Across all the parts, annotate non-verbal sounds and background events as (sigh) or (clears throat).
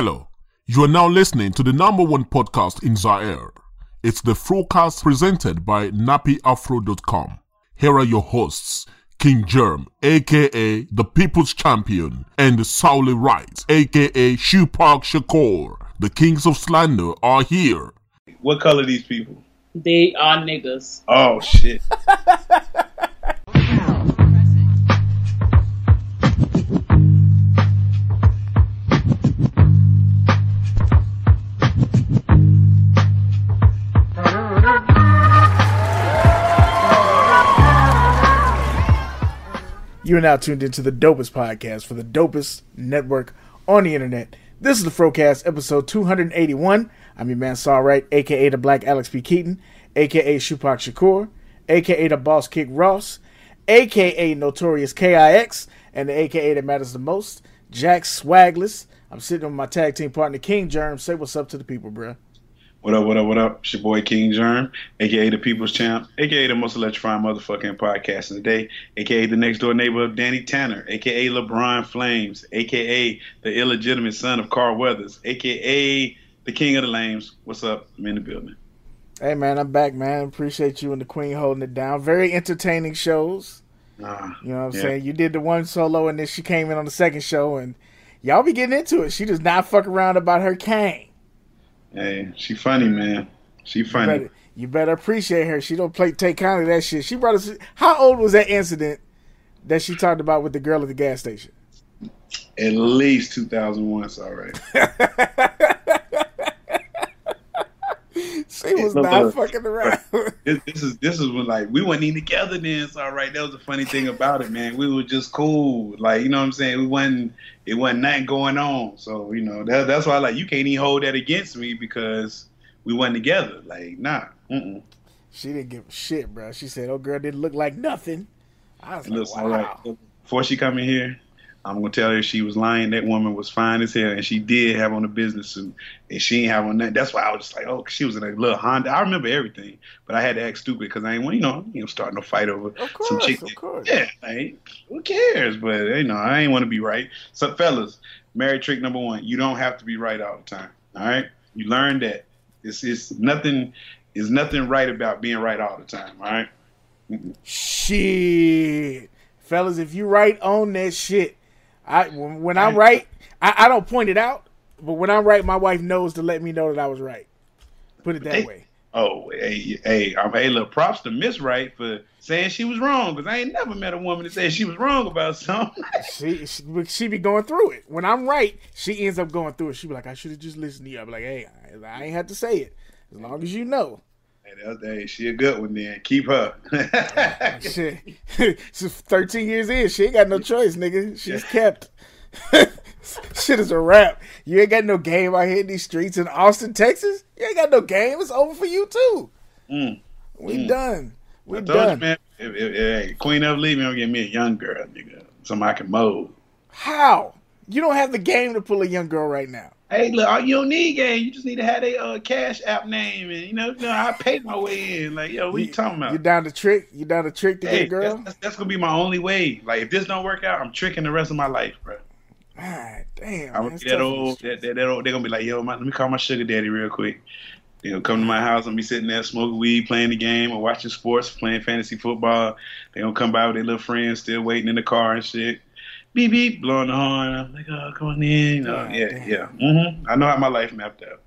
Hello. You are now listening to the number one podcast in Zaire. It's the Frocast presented by NappyAfro.com. Here are your hosts, King Germ, aka the People's Champion, and Sauli Wright, aka Shoe Park Shakur. The kings of slander are here. What color these people? They are niggas. Oh shit. (laughs) You are now tuned into the dopest podcast for the dopest network on the internet. This is the Frocast, episode 281. I'm your man Saul Wright, aka the Black Alex P. Keaton, aka Shupak Shakur, aka the Boss Kick Ross, aka Notorious KIX, and the aka that matters the most, Jack Swagless. I'm sitting with my tag team partner King Germ. Say what's up to the people, bruh. What up, what up, what up? It's your boy King Germ, aka the People's Champ, aka the most electrifying motherfucking podcast in the day, aka the next door neighbor of Danny Tanner, aka LeBron Flames, aka the illegitimate son of Carl Weathers, aka the King of the Lames. What's up? I'm in the building. Hey man, I'm back, man. Appreciate you and the Queen holding it down. Very entertaining shows. Uh, You know what I'm Yeah. saying? You did the one solo and then she came in on the second show and y'all be getting into it. She does not fuck around about her cane. Hey, she funny, man. She You funny. better, you better appreciate her. She don't play take kindly to that shit. She brought us how old was that incident that she talked about with the girl at the gas station? At least 2001, it's all right. (laughs) She was Look, not look. fucking around. (laughs) this, this is this is when like we weren't even together then. It's all right. That was the funny thing about it, man. We were just cool. Like you know what I'm saying. We wasn't. It wasn't nothing going on. So you know that, that's why like you can't even hold that against me because we wasn't together. Like nah. Mm-mm. she didn't give a shit, bro. She said, "Oh, girl didn't look like nothing." I was It like, "Wow." right. Before she come in here, I'm gonna tell her she was lying. That woman was fine as hell, and she did have on a business suit, and she ain't have on that. That's why I was just like, oh, 'cause she was in a little Honda. I remember everything, but I had to act stupid because I ain't want you know you know starting a fight over Of some course, chick. of course. Yeah, like, who cares? But you know, I ain't want to be right. So, fellas, married trick number one: you don't have to be right all the time. All right, you learn that. It's it's nothing. Is nothing right about being right all the time. All right. Shit, fellas, if you right on that shit, I when, I'm Right. right, I, I don't point it out, but when I'm right, my wife knows to let me know that I was right. Put it that Hey. way. Oh, hey, hey, I'm hey, look, props to Miss Wright for saying she was wrong because I ain't never met a woman that said she was wrong about something. (laughs) She, she she be going through it. When I'm right, she ends up going through it. She be like, I should have just listened to you. I be like, hey, I, I ain't had to say it. As long as you know. That, hey, she a good one then. Keep her. (laughs) Shit. (laughs) She's 13 years in. She ain't got no choice, nigga. She's kept. (laughs) Shit is a wrap. You ain't got no game out here in these streets in Austin, Texas. You ain't got no game. It's over for you too. Mm. We Mm. done. We told you, done. man. If, if, hey, Queen of Leaving, gonna get me a young girl, nigga. Somebody I can mold. How? You don't have the game to pull a young girl right now. Hey, look, all- you don't need game. You just need to have a uh, cash app name, and you know, you know, I paid my way in. Like, yo, what you, talking about? You down the trick? You down the trick to get Hey, a girl? that's, that's, that's gonna be my only way. Like, if this don't work out, I'm tricking the rest of my life, bro. God damn. I'm man, gonna it's be that tough in the old. That, that, that old. They're gonna be like, yo, my, let me call my sugar daddy real quick. They gonna come to my house and be sitting there smoking weed, playing the game, or watching sports, playing fantasy football. They gonna come by with their little friends, still waiting in the car and shit. Beep beep, blowing the horn. I'm like, oh, come on in. You know, God yeah, damn. yeah. hmm I know how my life mapped out.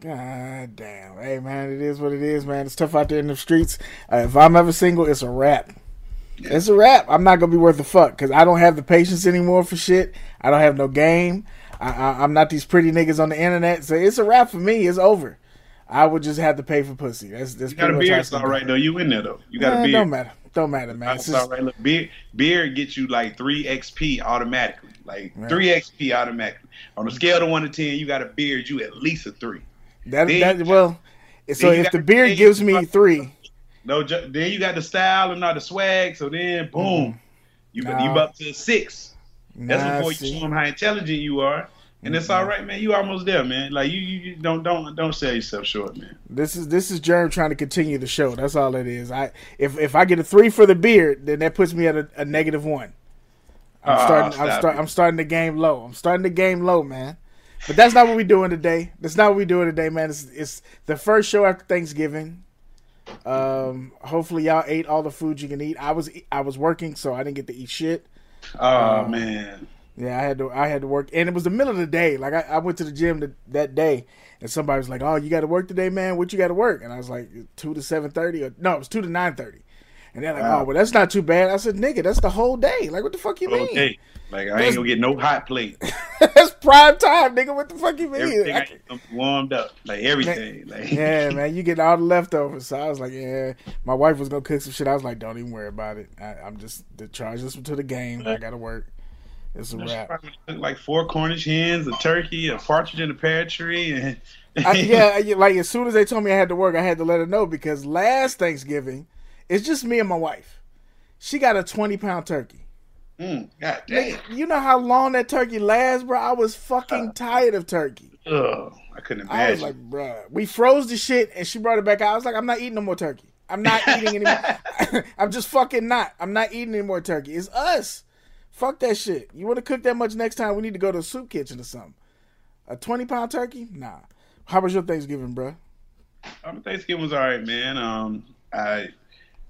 God damn. Hey, man, it is what it is, man. It's tough out there in the streets. Uh, if I'm ever single, it's a wrap. It's a wrap. I'm not going to be worth a fuck because I don't have the patience anymore for shit. I don't have no game. I, I, I'm not these pretty niggas on the internet. So it's a wrap for me. It's over. I would just have to pay for pussy. That's, that's You got a pretty much how beard, it's it's all gonna right be. though. You in there though. You got Nah, a beard. Don't matter. Don't matter, man. It's That's all just- right. Look, beard, beard gets you like three XP automatically. Like Right. three XP automatically. On a scale of one to ten, you got a beard, you at least a three. that, then- that, well, so if the beard gives me three, No, then you got the style and not the swag. So then, boom, mm-hmm. you Nah. you up to a six. That's nah, before you see. show them how intelligent you are, and it's all right, man. You almost there, man. Like you, you, you don't don't don't sell yourself short, man. This is this is Germ trying to continue the show. That's all it is. I if if I get a three for the beard, then that puts me at a, a negative one. I'm Ah, starting. I'm start. I'm starting the game low. I'm starting the game low, man. But that's not what we're doing today. That's not what we're doing today, man. It's, it's the first show after Thanksgiving. Um, hopefully y'all ate all the food you can eat. I was I was working, so I didn't get to eat shit. Oh man. Yeah, I had to I had to work, and it was the middle of the day. Like I, I went to the gym to, that day, and somebody was like, "Oh, you got to work today, man. What you got to work?" And I was like, two to seven thirty, or no, it was two to nine thirty. And they're like, oh, Wow. "Oh, well, that's not too bad." I said, "Nigga, that's the whole day. Like, what the fuck you mean? Okay. Like I ain't gonna get no hot plate. (laughs) that's prime time, nigga. What the fuck you mean?" Everything I can't- warmed up. Like everything. Like yeah, (laughs) man, you get all the leftovers. So I was like, yeah. My wife was gonna cook some shit. I was like, don't even worry about it. I, I'm just to charge this one to the game. I gotta work. It's a wrap. took like four Cornish hens, a turkey, a partridge in a pear tree, and (laughs) I, yeah, like as soon as they told me I had to work, I had to let her know because last Thanksgiving, it's just me and my wife. She got a 20 pound turkey. Mm, God damn. Nigga, you know how long that turkey lasts, bro? I was fucking tired of turkey. Ugh, I couldn't imagine. I was like, bro, We froze the shit and she brought it back out. I was like, I'm not eating no more turkey. I'm not eating anymore. (laughs) (laughs) I'm just fucking not. I'm not eating any more turkey. It's us. Fuck that shit. You want to cook that much next time? We need to go to a soup kitchen or something. A 20 pound turkey? Nah. How was your Thanksgiving, bruh? Um, Thanksgiving was all right, man. Um, I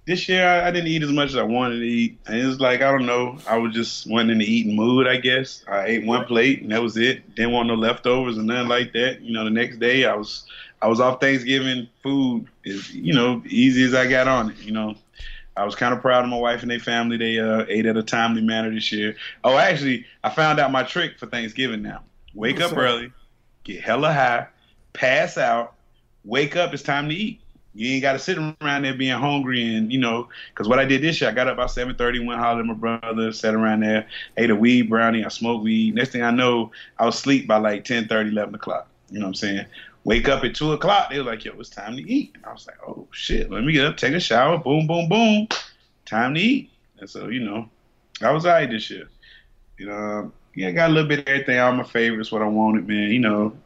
this year I, I didn't eat as much as I wanted to eat, and it was like I don't know. I was just wasn't in the eating mood, I guess. I ate one plate and that was it. Didn't want no leftovers and nothing like that. You know, the next day I was I was off Thanksgiving food is you know easy as I got on it. You know, I was kind of proud of my wife and their family. They uh, ate at a timely manner this year. Oh, actually, I found out my trick for Thanksgiving now. Wake What's up that? early, get hella high, pass out, wake up. It's time to eat. You ain't got to sit around there being hungry and you know. Because what I did this year, I got up about seven thirty, went hollered at my brother, sat around there, ate a weed brownie. I smoked weed. Next thing I know, I was asleep by like 10, 11 o'clock. You know what I'm saying? Wake up at two o'clock. They were like, "Yo, it's time to eat." And I was like, "Oh shit, let me get up, take a shower, boom, boom, boom, time to eat." And so you know, I was alright this year. You know, yeah, I got a little bit of everything. All my favorites, what I wanted, man. You know,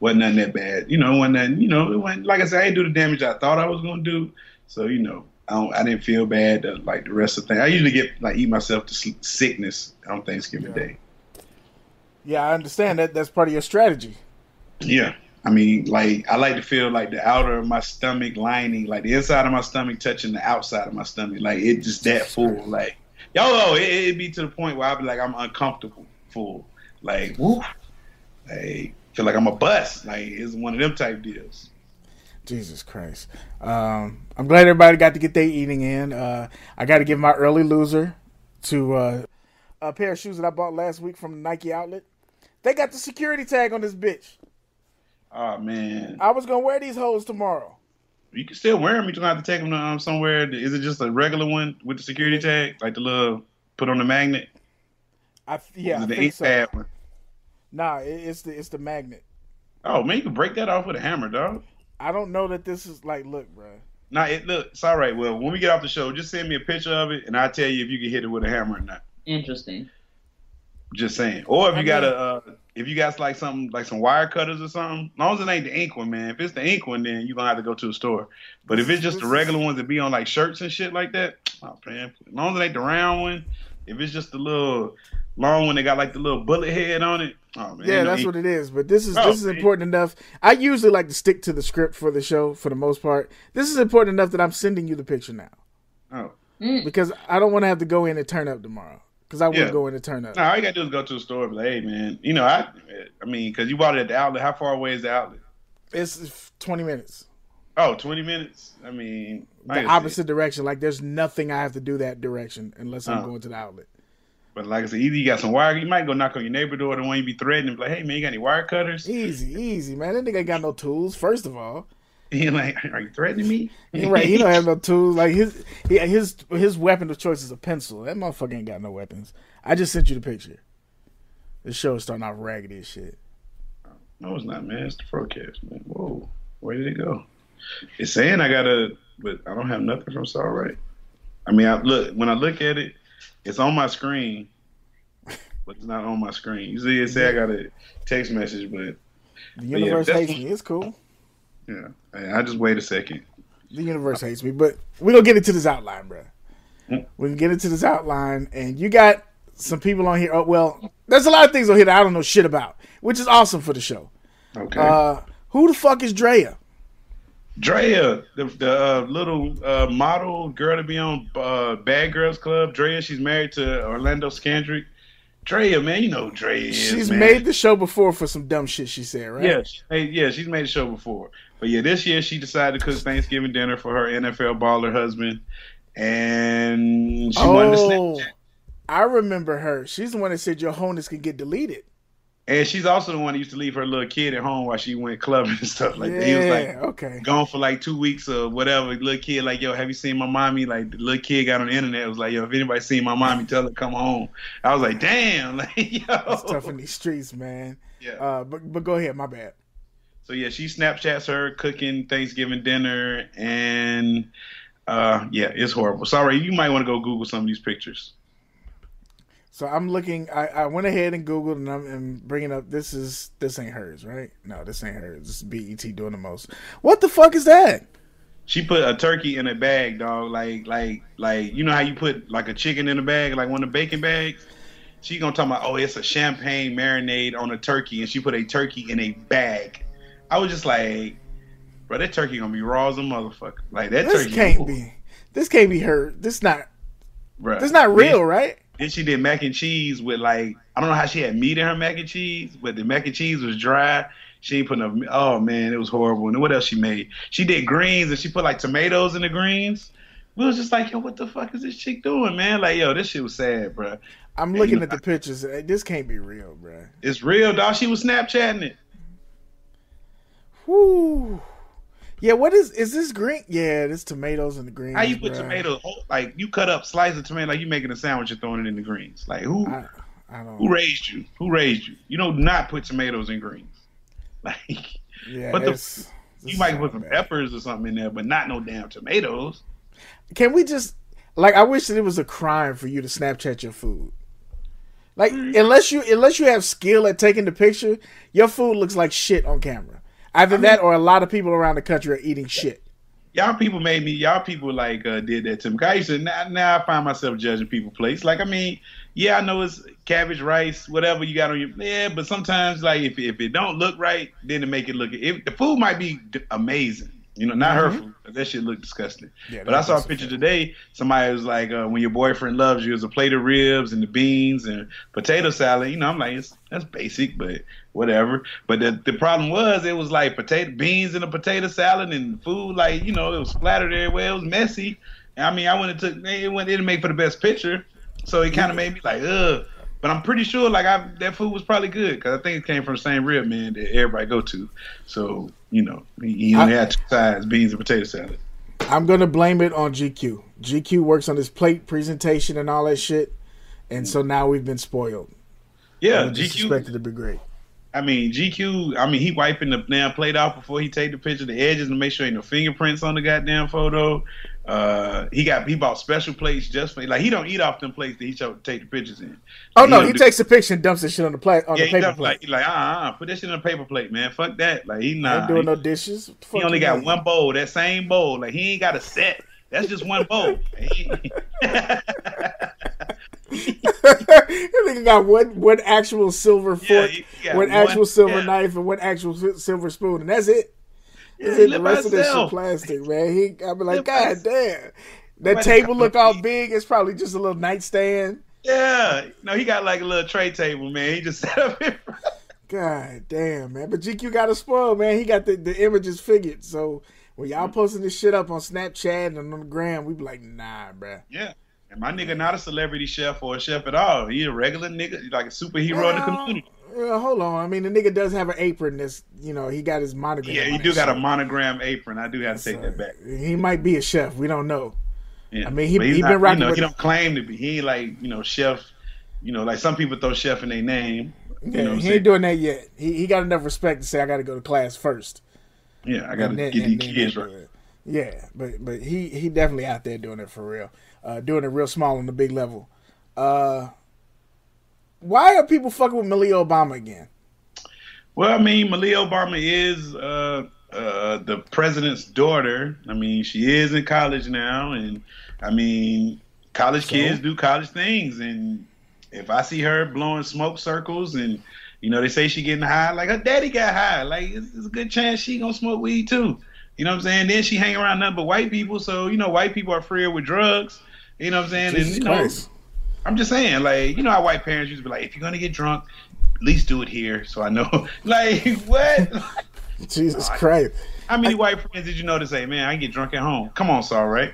wasn't nothing that bad. You know, wasn't nothing, you know, it wasn't, like I said, I didn't do the damage I thought I was gonna do. So you know, I don't, I didn't feel bad uh, like the rest of the thing. I usually get like eat myself to sleep, sickness on Thanksgiving Yeah. Day. Yeah, I understand that. That's part of your strategy. Yeah. I mean, like I like to feel like the outer of my stomach lining, like the inside of my stomach touching the outside of my stomach, like it just that full. Like, yo, it, it'd be to the point where I'd be like, I'm uncomfortable full. Like, woo, like feel like I'm a bust. Like it's one of them type deals. Jesus Christ. Um, I'm glad everybody got to get their eating in. Uh, I got to give my early loser to uh, a pair of shoes that I bought last week from the Nike outlet. They got the security tag on this bitch. Oh man, I was gonna wear these hoes tomorrow. you can still wear them. You don't have to take them to, um, somewhere. Is it just a regular one with the security tag, like the little put on the magnet? I yeah, Is I it the eight so. pad one? Nah, it's the it's the magnet. Oh man, you can break that off with a hammer, dog. I don't know that this is like, look, bro. Nah, it look, it's all right. Well, when we get off the show, just send me a picture of it, and I'll tell you if you can hit it with a hammer or not. Interesting. Just saying. Or if you I got mean- a, uh, if you got like something like some wire cutters or something. As long as it ain't the ink one, man. If it's the ink one, then you gonna have to go to a store. But if it's just the regular ones that be on like shirts and shit like that, oh man. As long as it ain't the round one. If it's just the little long one that got like the little bullet head on it, oh man. Yeah, no that's ink. what it is. But this is Oh, this is man. important enough. I usually like to stick to the script for the show for the most part. This is important enough that I'm sending you the picture now Oh. because I don't want to have to go in and turn up tomorrow because I will Yeah. go in and turn up. No, all you gotta do is go to the store. And be like, hey man, you know I, I mean, because you bought it at the outlet. How far away is the outlet? It's 20 minutes. Oh, 20 minutes. I mean, The opposite direction. Like there's nothing I have to do that direction unless I'm Oh. going to the outlet. But like I said, either you got some wire, you might go knock on your neighbor door, the one you be threatening, be like, hey man, you got any wire cutters? Easy, easy, man. That nigga ain't got no tools. First of all, (laughs) He like, are you threatening me? Right. He (laughs) don't have no tools. Like his he, his his weapon of choice is a pencil. That motherfucker ain't got no weapons. I just sent you the picture. The show is starting off raggedy as shit. No, it's not, man. It's the broadcast, man. Whoa, where did it go? It's saying I gotta, but I don't have nothing from Saul Wright. I mean, I look when I look at it, it's on my screen, but it's not on my screen. You see, it say I got a text message, but The yeah, universe that's- hates me. It's cool. Yeah, I just wait a second. The universe hates me, but we're gonna get into this outline, bro. Mm. We can get into this outline, and you got some people on here. Oh, well, there's a lot of things on here that I don't know shit about. which is awesome for the show. Okay. Uh, who the fuck is Drea? Drea, the, the uh, little uh, model girl to be on uh, Bad Girls Club. Drea, she's married to Orlando Scandrick. Drea, man, you know who Drea is. She's man. made the show before for some dumb shit she said, right? Yeah, she yeah, she's made the show before. But yeah, this year she decided to cook Thanksgiving dinner for her NFL baller husband, and she wanted to Oh, Snapchat. I remember her. She's the one that said your honus could get deleted. And she's also the one that used to leave her little kid at home while she went clubbing (laughs) and stuff like yeah, that. He was like okay. gone for like two weeks or whatever. Little kid like, yo, have you seen my mommy? Like the little kid got on the internet. It was like, yo, if anybody seen my mommy, tell her to come home. I was like, damn, (laughs) like yo. It's tough in these streets, man. Yeah. Uh, but but go ahead, my bad. So yeah, she Snapchats her cooking Thanksgiving dinner, and uh, yeah, it's horrible. Sorry, you might want to go Google some of these pictures. So I'm looking. I, I went ahead and googled, and I'm and bringing up. This is this ain't hers, right? No, this ain't hers. This is BET doing the most. What the fuck is that? She put a turkey in a bag, dog. Like, like, like, you know how you put like a chicken in a bag, like one of the bacon bags. She gonna talk about, oh, it's a champagne marinade on a turkey, and she put a turkey in a bag. I was just like, bro, that turkey gonna be raw as a motherfucker. Like that This turkey can't be. This can't be her. This not. Bruh. This not real, right? Then she did mac and cheese with like I don't know how she had meat in her mac and cheese, but the mac and cheese was dry. She ain't put enough. Oh man, it was horrible. And what else she made? She did greens and she put like tomatoes in the greens. We was just like, yo, what the fuck is this chick doing, man? Like, yo, this shit was sad, bro. I'm looking you at the pictures. This can't be real, bro. It's real, dog. She was Snapchatting it. Whoo. Yeah, what is is this green? Yeah, this tomatoes and the greens. How you put bruh. tomatoes? Like you cut up slice of tomato, like you making a sandwich and throwing it in the greens. Like who I, I don't. who raised you? Who raised you? You know, not put tomatoes in greens. (laughs) Like Yeah, What the- you might put some bad. peppers or something in there, but not no damn tomatoes. Can we just like? I wish that it was a crime for you to Snapchat your food. Like, mm-hmm. unless you unless you have skill at taking the picture, your food looks like shit on camera. Either that or a lot of people around the country are eating shit. y'all people made me y'all people like uh, did that to me. I used to now, now I find myself judging people plates. Like I mean, yeah, I know it's cabbage, rice, whatever you got on your yeah, but sometimes like if if it don't look right, then to make it look if the food might be amazing. You know, not her food. That shit looked disgusting. Yeah, but I saw a picture today. Somebody was like, uh, "When your boyfriend loves you, it's a plate of ribs and the beans and potato salad." You know, I'm like, it's, "That's basic, but whatever." But the the problem was, it was like potato beans and a potato salad and food, like you know, it was splattered everywhere. It was messy. I mean, I went and took it went it didn't make for the best picture, so it kind of made me like, ugh. But I'm pretty sure like I that food was probably good because I think it came from the same rib man that everybody go to. So you know, he, only I- had two sides, beans and potato salad. I'm gonna blame it on GQ. GQ works on this plate presentation and all that shit, and so now we've been spoiled. Yeah, GQ. expect it to be great. I mean, GQ. I mean, he wiping the damn plate off before he take the picture, the edges to make sure ain't no fingerprints on the goddamn photo. Uh, he got he bought special plates just for like he don't eat off them plates that he cho- take the pictures in. Oh no, he do- takes a picture and dumps the shit on the plate on yeah, the paper plate. like like uh uh put that shit on a paper plate, man. Fuck that. Like he not ain't doing he, no dishes. The he only got one bowl, that same bowl. Like he ain't got a set. That's just one bowl. (laughs) He- nigga got one one actual silver fork, he- he got one one- actual silver yeah. knife, and one actual silver spoon, and that's it. Yeah, That's he it. The rest of this shit plastic, man. He, I be like, God damn. That table look all big. It's probably just a little nightstand. Yeah, no, he got like a little tray table, man. He just (laughs) set up in front. God damn, man. But GQ got a spoil, man. He got the, the images figured. So when y'all Mm-hmm. posting this shit up on Snapchat and on the gram, we be like, nah, bruh. Yeah. And my nigga not a celebrity chef or a chef at all. He a regular nigga, like a superhero in the community. Hold on. I mean, the nigga does have an apron that's, you know, he got his monogram. Yeah, he do got a monogram apron. I do have to take that back. He might be a chef. We don't know. Yeah. I mean, he- he been rocking You know, he don't claim to be. He ain't like you know chef. You know, like some people throw chef in their name. You Yeah, know he saying? ain't doing that yet. He he got enough respect to say I got to go to class first. Yeah, I got to get these kids right. Yeah, but but he he definitely out there doing it for real, uh, doing it real small on the big level. Uh, why are people fucking with Malia Obama again? Well, I mean, Malia Obama is uh, uh, the president's daughter. I mean, she is in college now, and I mean, college So? kids do college things. And if I see her blowing smoke circles and You know, they say she getting high. Like her daddy got high. Like it's, it's a good chance she gonna smoke weed too. You know what I'm saying? Then she hang around nothing but white people, so you know white people are freer with drugs. You know what I'm saying? Jesus and you know, Christ. I'm just saying, like, you know how white parents used to be like, if you're gonna get drunk, at least do it here, so I know. (laughs) like, what? (laughs) Jesus Christ. how many white friends did you know to say, man, I can get drunk at home? Come on, Saul, right?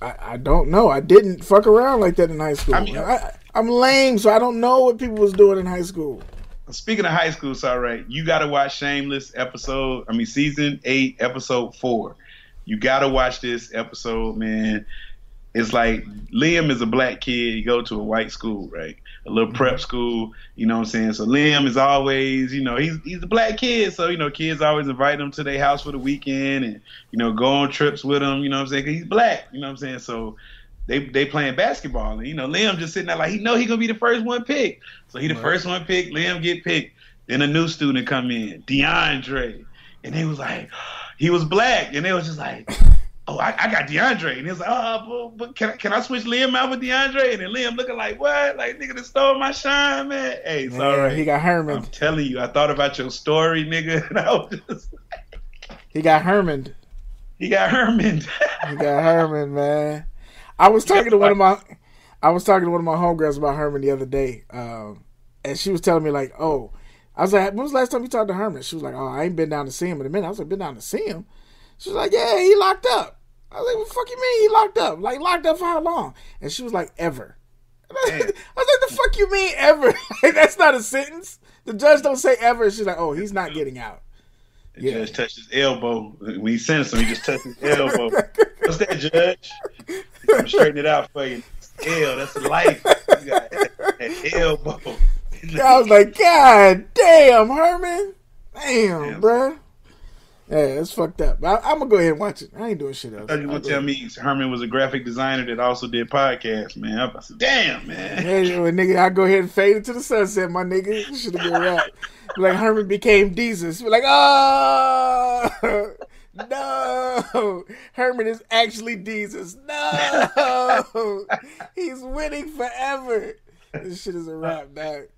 I, I don't know. I didn't fuck around like that in high school. I I mean- I, I'm lame, so I don't know what people was doing in high school. Speaking of high school, Saul, right? You got to watch Shameless episode. I mean, season eight, episode four. You got to watch this episode, man. It's like Liam is a black kid. He go to a white school, right? A little prep mm-hmm. school. You know what I'm saying? So Liam is always, you know, he's he's a black kid. So you know, kids always invite him to their house for the weekend and you know go on trips with him. You know what I'm saying? 'Cause he's black. You know what I'm saying? So they they playing basketball and you know Liam just sitting there like he know he gonna be the first one picked. So he the first one picked. Liam get picked. Then a new student come in, DeAndre, and they was like, (gasps) he was black, and they was just like, oh, I, I got DeAndre, and he was like, oh, but, but can I, can I switch Liam out with DeAndre? And then Liam looking like, what? Like nigga, that stole my shine, man. Hey, it's right. He got Herman. I'm telling you, I thought about your story, nigga. (laughs) And I was just, (laughs) He got Herman. he got Herman. (laughs) He got Herman, man. I was talking to one of my, I was talking to one of my homegirls about Herman the other day, um, and she was telling me like, oh, I was like, when was the last time you talked to Herman? She was like, oh, I ain't been down to see him in a minute. I was like, been down to see him. She was like, yeah, he locked up. I was like, what the fuck you mean he locked up? Like locked up for how long? And she was like, ever. (laughs) I, was like, the fuck you mean ever? (laughs) Like, that's not a sentence. The judge don't say ever. She's like, oh, he's not getting out. The Yeah. judge touched his elbow. When he sentenced him, he just touched his (laughs) elbow. What's that, Judge? I'm straightening it out for you. Hell, that's life. You got that elbow. I was like, God damn, Herman. Damn, Damn. bruh. Yeah, it's fucked up. I, I'm gonna go ahead and watch it. I ain't doing shit else. I thought you I'll gonna tell ahead. me Herman was a graphic designer that also did podcasts, man. I said, damn, man. Hey, well, nigga, I go ahead and fade into the sunset, my nigga. Should have been rap. Like Herman became Jesus. Be like, oh (laughs) no, Herman is actually Jesus. No, (laughs) he's winning forever. This shit is a wrap, dog.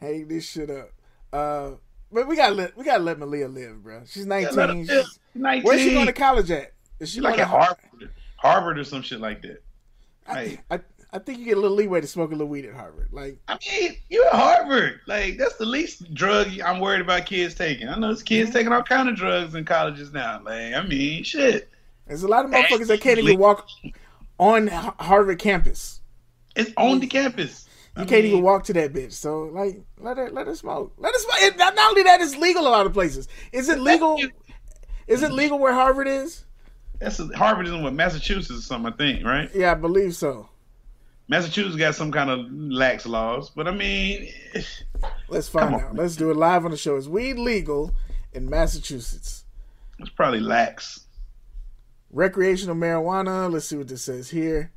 Hang this shit up. Uh, but we gotta let we gotta let Malia live, bro. She's nineteen. live. She's, 19. where's she going to college at? Is she like at to Harvard, Harvard or some shit like that. Hey, I, I think you get a little leeway to smoke a little weed at Harvard. Like, I mean, you at Harvard. Like, that's the least drug I'm worried about kids taking. I know there's kids mm-hmm. taking all kind of drugs in colleges now. Like, I mean, shit. there's a lot of motherfuckers that can't even walk on Harvard campus. It's on the campus. You I can't mean, even walk to that bitch. So, like, let her let her smoke. Let her smoke. And not only that, it's legal a lot of places. Is it legal? Is it legal where Harvard is? That's Harvard is in what Massachusetts or something, I think, right? Yeah, I believe so. Massachusetts got some kind of lax laws, but I mean, Let's find Come on, out. Let's do it live on the show. Is weed legal in Massachusetts? it's probably lax. Recreational marijuana. Let's see what this says here.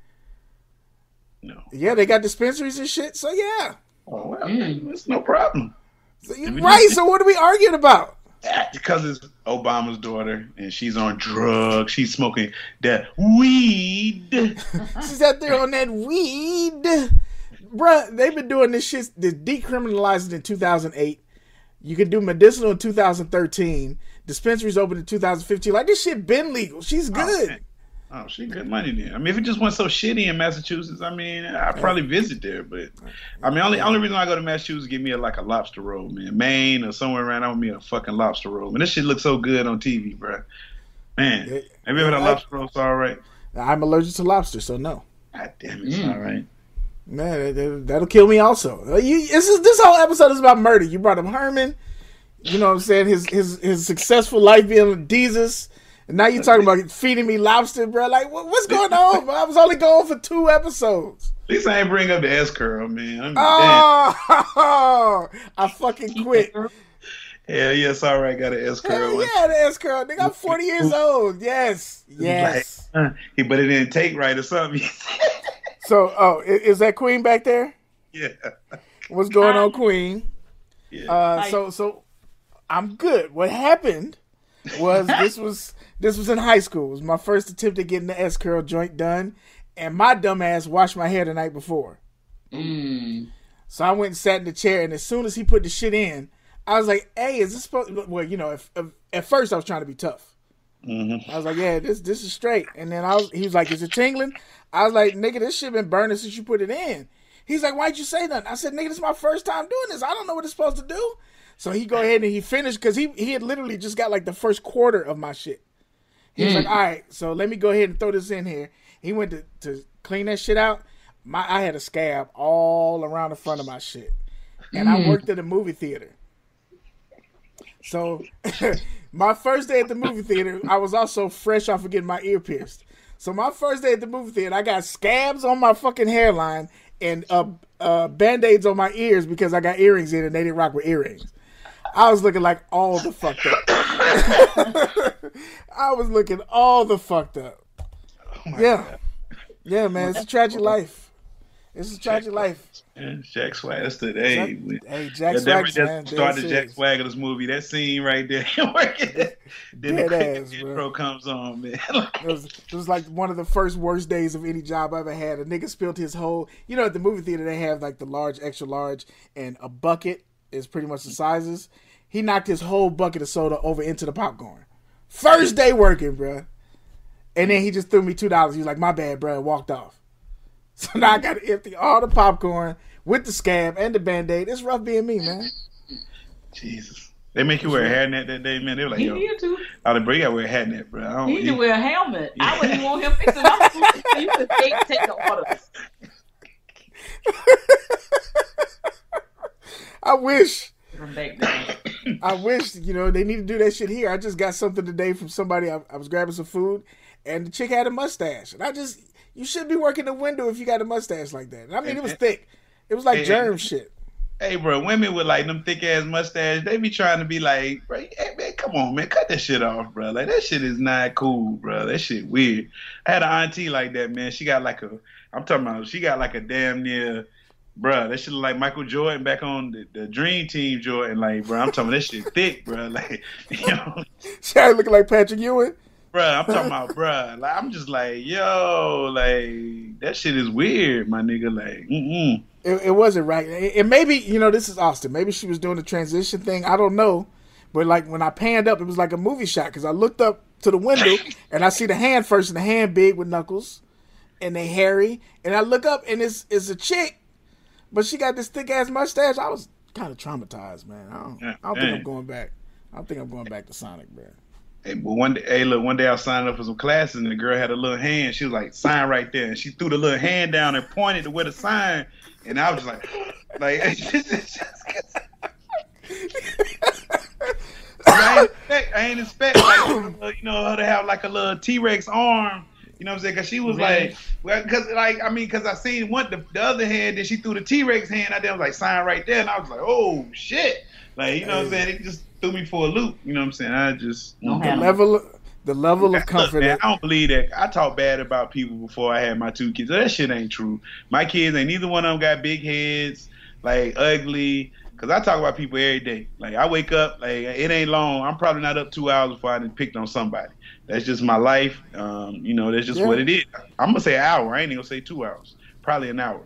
No. Yeah, they got dispensaries and shit. So yeah, Oh well, it's no problem. so, you- right. just- So what are we arguing about? Because it's Obama's daughter and she's on drugs. She's smoking that weed. (laughs) She's out there on that weed. Bruh, they've been doing this shit, they decriminalized it in 2008. You could do medicinal in 2013. Dispensaries opened in 2015. Like, this shit been legal. She's oh, good. Man. Oh, she good money then. I mean, if it just went so shitty in Massachusetts, I mean, I'd probably visit there. But I mean, only only reason I go to Massachusetts is give me a, like a lobster roll, man. Maine or somewhere around, I want me a fucking lobster roll. And this shit looks so good on TV, bro. Man, Yeah. have you ever had a I- lobster roll? It's all right. I'm allergic to lobster, so no. God damn it, it's mm. all right. Man, that- that, that'll kill me also. You, this, is, this whole episode is about murder. You brought up Herman. You know what I'm saying? His his his successful life being with Jesus. And now you're talking about feeding me lobster, bro. Like, what, what's going on? bro? I was only going for two episodes. At least I ain't bring up the S curl, man. I'm, Oh, (laughs) I fucking quit. Hell yes, all right. Got an S curl. Yeah, the S curl. Nigga, I'm 40 years old. Yes. Yes. Like, but it didn't take right or something. (laughs) So, oh, is that Queen back there? yeah. What's going on, Queen? Yeah. Uh, so, so I'm good. What happened was this was this was in high school. It was my first attempt at getting the S curl joint done, and my dumb ass washed my hair the night before. Mm. So I went and sat in the chair, and as soon as he put the shit in, I was like, "Hey, is this supposed?" To well, you know, if, if, at first I was trying to be tough. Mm-hmm. I was like, "Yeah, this this is straight." And then I was, he was like, "Is it tingling?" I was like, "Nigga, this shit been burning since you put it in." He's like, "Why'd you say that?" I said, "Nigga, this is my first time doing this. I don't know what it's supposed to do." So he go ahead and he finished because he he had literally just got like the first quarter of my shit. He was like, "All right, so let me go ahead and throw this in here." He went to, to clean that shit out. My I had a scab all around the front of my shit, and I worked at a movie theater. So (laughs) my first day at the movie theater, I was also fresh off of getting my ear pierced. So my first day at the movie theater, I got scabs on my fucking hairline and uh, uh, band-aids on my ears because I got earrings in and they didn't rock with earrings. I was looking like all the fucked up. (laughs) I was looking all the fucked up. Oh yeah. Yeah, man. It's a tragic life. It's a tragic life. And Jack Swagger, that's the hey, Jack- we- hey, Jack that, that, started Jack. Swagger's movie. That scene right there, (laughs) working. then the Dead (laughs) cricket ass, bro. intro comes on, man. It was, it was like one of the first worst days of any job I ever had. A nigga spilled his whole. You know, at the movie theater they have like the large, extra large, and a bucket is pretty much the sizes. He knocked his whole bucket of soda over into the popcorn. First day working, bruh. And then he just threw me two dollars. He was like, "My bad, bruh," and walked off. (laughs) So now I got to empty all the popcorn with the scab and the band aid. It's rough being me, man. Jesus. They make you wear a hairnet that day, man. They were like, He yo, need to. oh, the bro, you gotta wear a hairnet, bro. I don't, He need to wear a helmet. I wouldn't want him fixing my food. You could take, take the orders. (laughs) I wish. From back then. (coughs) I wish, you know, they need to do that shit here. I just got something today from somebody. I, I was grabbing some food, and the chick had a mustache. And I just, you should be working the window if you got a mustache like that. And I mean, it was thick. It was like Hey, germ shit. Hey, bro, women with like them thick ass mustache, they be trying to be like, bro, hey, man, come on, man, cut that shit off, bro. Like that shit is not cool, bro. That shit weird. I had an auntie like that, man. She got like a, I'm talking about, she got like a damn near, bro. That shit look like Michael Jordan back on the, the Dream Team Jordan, like, bro. I'm talking about that shit (laughs) thick, bro. (laughs) Like, you know, looking like Patrick Ewing. bro. I'm talking (laughs) about, bro. Like, I'm just like, yo, like that shit is weird, my nigga. Like, mm It, it wasn't right. And maybe, you know, this is Austin. Maybe she was doing the transition thing. I don't know. But like when I panned up, it was like a movie shot because I looked up to the window and I see the hand first, and the hand big with knuckles, and they hairy. And I look up and it's it's a chick, but she got this thick ass mustache. I was kind of traumatized, man. I don't, I don't think I'm going back. I don't think I'm going back to Sonic, man. Hey, but one day, hey, look, one day I was signing up for some classes, and the girl had a little hand. She was like, "Sign right there," and she threw the little hand down and pointed to where to sign, and I was just like, like, (laughs) (laughs) I ain't expect, I ain't expect, like, (coughs) you know, her to have like a little T Rex arm. You know what I'm saying? Because she was Really? like, well, because like, I mean, because I seen one the, the other hand, then she threw the T Rex hand. I then was like, sign right there, and I was like, oh shit, like, you know what I'm saying? It just threw me for a loop. You know what I'm saying? I just Don't The level, the level of Look, comfort. man, I don't believe that. I talk bad about people before I had my two kids. That shit ain't true. My kids ain't neither one of them got big heads, like ugly. Cause I talk about people every day. Like I wake up, like it ain't long. I'm probably not up two hours before I done picked on somebody. That's just my life. Um, you know, that's just Yeah. what it is. I'm gonna say an hour. I ain't even gonna say two hours. Probably an hour.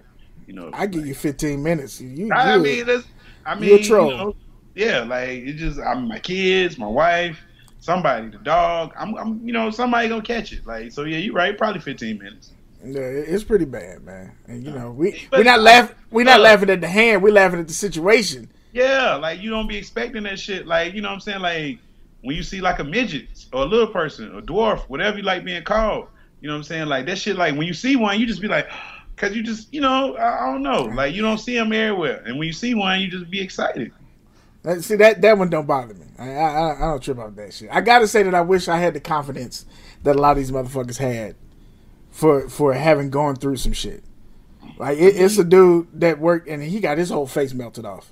You know. I give you 15 minutes. You, I mean, that's, I mean, you know, yeah, like it just I'm my kids, my wife, somebody, the dog. I'm, I'm, you know, somebody gonna catch it. Like, so yeah, you're right. Probably 15 minutes. Yeah, it's pretty bad, man. And you know, we we're not laughing. We're not laughing at the hand. We're laughing at the situation. Yeah, like you don't be expecting that shit. Like, you know what I'm saying? Like when you see like a midget or a little person, a dwarf, whatever you like being called. You know what I'm saying? Like that shit. Like when you see one, you just be like, (gasps) cause you just, you know, I, I don't know. Like you don't see them everywhere, and when you see one, you just be excited. See that that one don't bother me. I, I I don't trip off that shit. I gotta say that I wish I had the confidence that a lot of these motherfuckers had for for having gone through some shit. Like it, it's a dude that worked and he got his whole face melted off,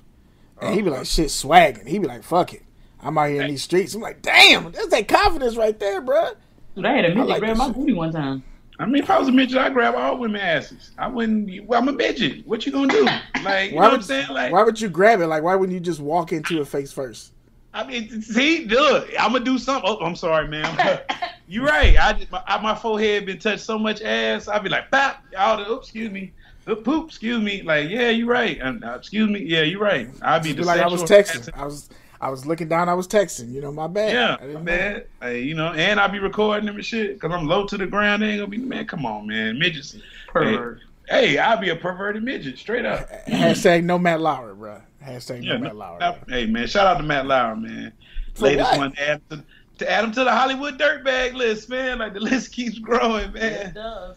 and he be like uh-huh. shit swagging. He be like fuck it, I'm out here in these streets. I'm like damn, that's that confidence right there, bruh. Dude, I had a midget like grab my shit. booty one time. I mean, if I was a midget, I'd grab all women asses. I wouldn't. Well, I'm a midget. What you gonna do? Like, you know what I'm saying? Like, why would you grab it? Like why wouldn't you just walk into it face first? I mean, see, look, I'm gonna do something. Oh, I'm sorry, ma'am. (laughs) You're right. I, just- my, I- my forehead been touched so much ass. I'd be like, bap, all the. Oops, excuse me. Uh, Poop, excuse me. Like, yeah, you're right. Uh, uh, excuse me. Yeah, you're right. I'd be be like I was sexual texting. I was I was looking down. I was texting. You know, my bad. Yeah, didn't man. Hey, you know, and I'll be recording them and shit because I'm low to the ground. They ain't gonna be, man. Come on, man. Midgets. Pervert. Hey, I'll be a perverted midget, straight up. know. (laughs) Hashtag no Matt Lauer, bro. Hashtag Yeah, no Matt Lauer. no- hey, man. Shout out to Matt Lauer, man. For Latest what? one to add, to, to add him to the Hollywood dirtbag list, man. Like the (laughs) list keeps growing, man. It man. does.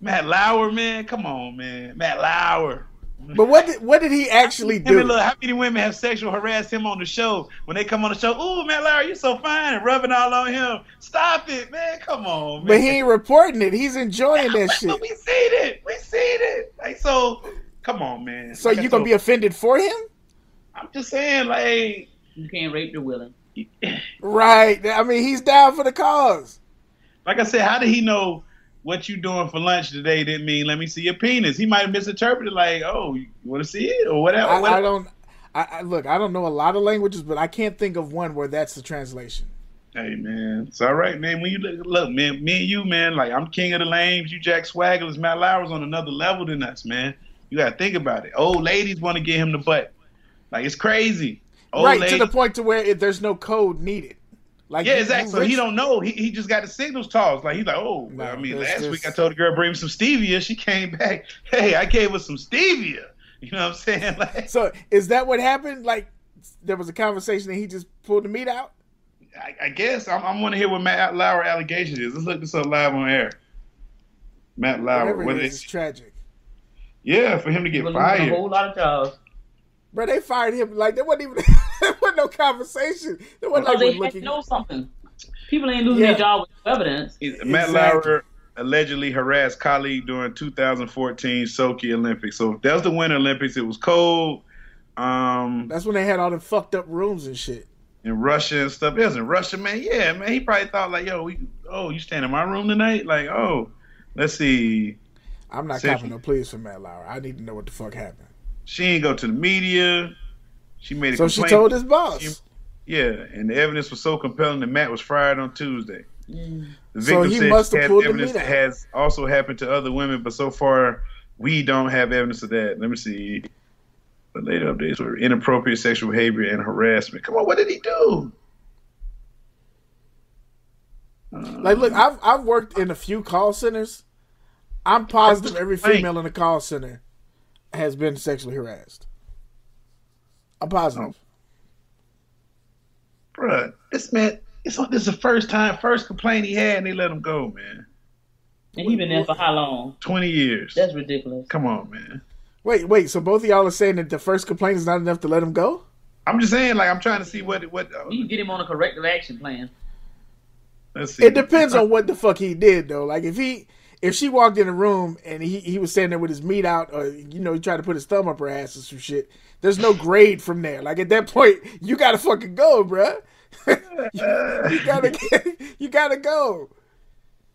Matt Lauer, man. Come on, man. Matt Lauer. But what did what did he actually Him and do? look, how many women have sexual harassed him on the show? When they come on the show, ooh, man, Larry, you're so fine, and rubbing all on him. Stop it, man. Come on, man. But he ain't reporting it. He's enjoying that shit. We seen it. We seen it. Like so. Come on, man. So Like I you gonna be offended for him? I'm just saying, like. You can't rape the willing. (laughs) Right. I mean, he's down for the cause. Like I said, how did he know what you doing for lunch today didn't mean let me see your penis? He might have misinterpreted like, oh, you want to see it or whatever. I, I don't. I, I look. I don't know a lot of languages, but I can't think of one where that's the translation. Hey man, it's all right, man. When you look, look, man, me and you, man, like I'm king of the lames. You Jack Swagglers, Matt Lauer's on another level than us, man. You gotta think about it. Old ladies want to get him the butt. Like it's crazy. Old right ladies, to the point to where it, there's no code needed. Like Yeah, exactly. So he don't know. He, he just got the signals tossed. Like he's like, oh, No, I mean, last just- week I told the girl bring me some stevia. She came back. Hey, I gave her some stevia. You know what I'm saying? (laughs) Like, So is that what happened? Like there was a conversation and he just pulled the meat out. I, I guess I'm, I'm want to hear what Matt Lauer allegation is. Let's look this up live on air. Matt Lauer. Whatever What it they, is, it's tragic. yeah, for him to get fired. a whole lot of jobs. Bro, they fired him like there wasn't even (laughs) (laughs) there wasn't no conversation. There wasn't Because like they had to looking. know something. People ain't losing Yeah. their job with no evidence. Matt Exactly. Lauer allegedly harassed colleague during 2014 Sochi Olympics. So that was the Winter Olympics. It was cold. Um, That's when they had all the fucked up rooms and shit. in Russia and stuff. It was in Russia, man. Yeah, man. He probably thought like, yo, we, oh, you staying in my room tonight? Like, oh, let's see. I'm not Seriously. copping no pleas for Matt Lauer. I need to know what the fuck happened. She ain't go to the media. She made a So she told his boss. She- Yeah, and the evidence was so compelling that Matt was fired on Tuesday. Mm. The So victim he said must have pulled the evidence meat that has also happened to other women, but so far we don't have evidence of that. Let me see. The later updates were inappropriate sexual behavior and harassment. Come on, what did he do? Uh, Like, look, I've I've worked in a few call centers. I'm positive every female in the call center has been sexually harassed. I'm positive. bruh, this man, it's this is the first time, first complaint he had, and they let him go, man. And he been there for how long? Twenty years. That's ridiculous. Come on, man. Wait, wait. So both of y'all are saying that the first complaint is not enough to let him go? I'm just saying, like, I'm trying to see what what. Uh, You can get him on a corrective action plan. let's see. It depends on what the fuck he did, though. Like if he, if she walked in the room and he he was standing there with his meat out, or you know, he tried to put his thumb up her ass or some shit. There's no grade from there. Like at that point, you gotta fucking go, bruh. you, (laughs) you gotta (laughs) get, you gotta go.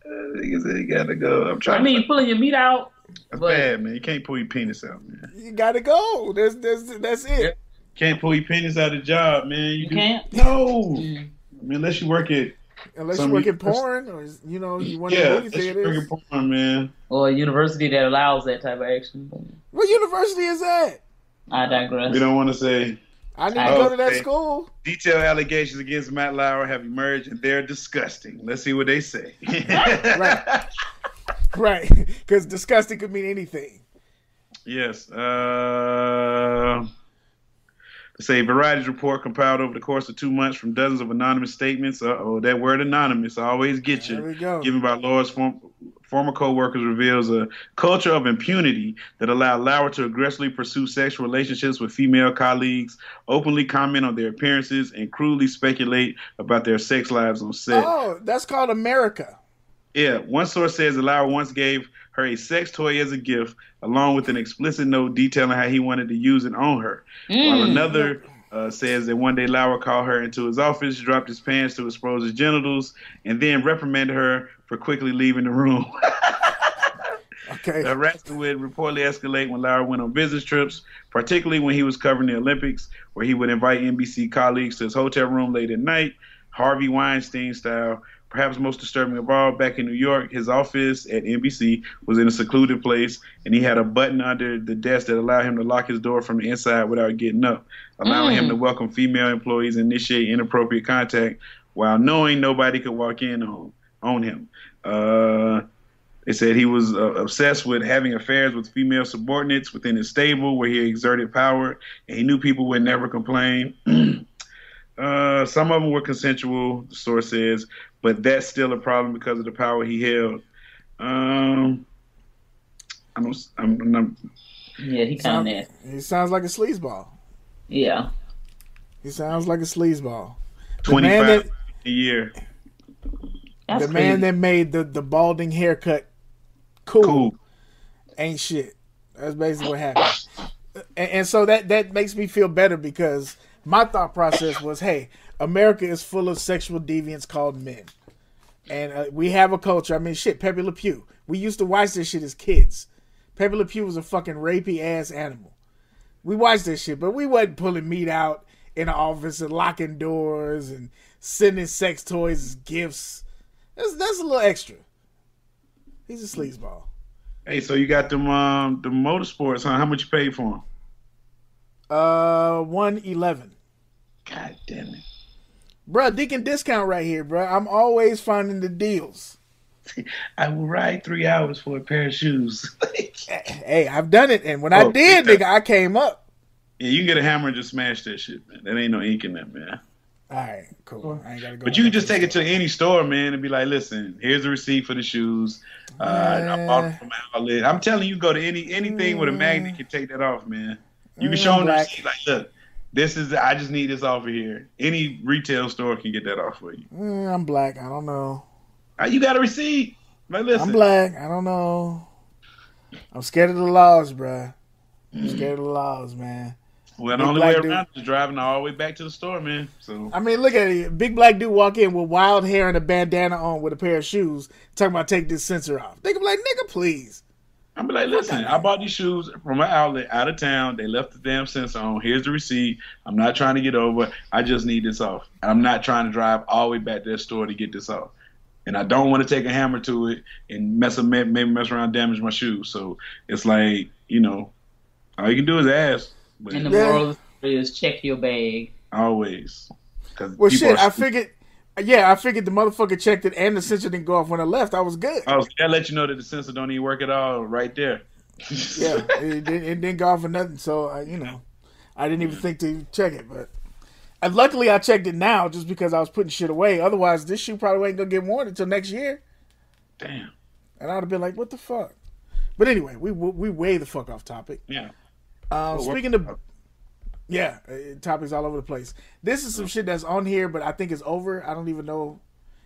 Nigga said he gotta go. I'm trying. I trying. mean, to, you pulling your meat out. that's but- bad, man. You can't pull your penis out, man. You gotta go. That's that's that's it. Can't pull your penis out of the job, man. You, You do- can't? No. Mm. I mean, unless you work at Unless Some you work in of porn or you know you want yeah, to movie unless you theaters. work porn, man. Or a university that allows that type of action. What university is that? I digress. We don't want to say I need to go to that school. detailed allegations against Matt Lauer have emerged, and they're disgusting. Let's see what they say. Right. Right, (laughs) because disgusting could mean anything. Yes. Uh, say Variety's report compiled over the course of two months from dozens of anonymous statements. Uh oh, that word anonymous always gets There you. we go. Given by Lauer's form, former co-workers reveals a culture of impunity that allowed Lauer to aggressively pursue sexual relationships with female colleagues, openly comment on their appearances, and crudely speculate about their sex lives on set. Oh, that's called America. Yeah, one source says that Lauer once gave her a sex toy as a gift, along with an explicit note detailing how he wanted to use it on her. While Mm. another uh, says that one day Lauer called her into his office, dropped his pants to expose his genitals, and then reprimanded her for quickly leaving the room. (laughs) Okay. The harassment would reportedly escalate when Lauer went on business trips, particularly when he was covering the Olympics, where he would invite NBC colleagues to his hotel room late at night, Harvey Weinstein style, perhaps most disturbing of all, back in New York, his office at NBC was in a secluded place, and he had a button under the desk that allowed him to lock his door from the inside without getting up, allowing him to welcome female employees and initiate inappropriate contact while knowing nobody could walk in on on him. Uh, they said he was uh, obsessed with having affairs with female subordinates within his stable, where he exerted power, and he knew people would never complain. (clears throat) uh, some of them were consensual, the source says, but that's still a problem because of the power he held. Um, I don't. I'm, I'm, Yeah, he kind of. He sounds like a sleazeball. Yeah. He sounds like a sleazeball. The Twenty man five that a year. That's the man crazy. that made the, the balding haircut cool, Cool. ain't shit. That's basically what happened. And, and so that that makes me feel better because my thought process was, hey, America is full of sexual deviants called men, and uh, we have a culture. I mean, shit, Pepe Le Pew. We used to watch this shit as kids. Pepe Le Pew was a fucking rapey ass animal. We watched this shit, but we wasn't pulling meat out in the office and locking doors and sending sex toys as gifts. That's that's a little extra. He's a sleazeball. Hey, so you got them um the motorsports, huh? How much you paid for them? Uh, one eleven. God damn it. Bruh, Deacon discount right here, bruh. I'm always finding the deals. (laughs) I will ride three hours for a pair of shoes. (laughs) Hey, I've done it, and when I Oh, did, nigga, I came up. yeah, you can get a hammer and just smash that shit, man. That ain't no ink in that, man. All right, cool. I ain't gotta go. But you can just take it to any store, man, and be like, "Listen, here's the receipt for the shoes. Uh, I bought them from outlet. I'm telling you, go to any anything with a magnet can take that off, man. You can Mm, show them the receipt, like, look, this is. I just need this off of here. Any retail store can get that off for you. Mm, I'm black. I don't know. Uh, You got a receipt. Like, listen, I'm black. I don't know. I'm scared of the laws, bruh. I'm scared of the laws, man. Well, the Big only way dude. around is driving all the way back to the store, man. So I mean, look at it. Big black dude walk in with wild hair and a bandana on with a pair of shoes, talking about take this sensor off. They can be like, nigga, please. I'm be like, listen, I bought these shoes from an outlet out of town. They left the damn sensor on. Here's the receipt. I'm not trying to get over. I just need this off. I'm not trying to drive all the way back to the store to get this off. And I don't want to take a hammer to it and mess up, maybe mess around, damage my shoes. So it's like, you know, all you can do is ask. But And the Yeah. moral of the story is check your bag. always, because Well, shit, I figured. Yeah, I figured the motherfucker checked it and the sensor didn't go off when I left. I was good. Oh, so that let you know that the sensor don't even work at all, right there. (laughs) Yeah, it, didn't- it didn't go off for nothing. So I, you know, I didn't even think to check it. But and luckily, I checked it now just because I was putting shit away. Otherwise, this shoe probably ain't gonna get worn until next year, Damn. and I'd have been like, "What the fuck." But anyway, we we way the fuck off topic. Yeah. Um, Well, speaking of, yeah, uh, topics all over the place. This is some shit that's on here, but I think it's over. I don't even know.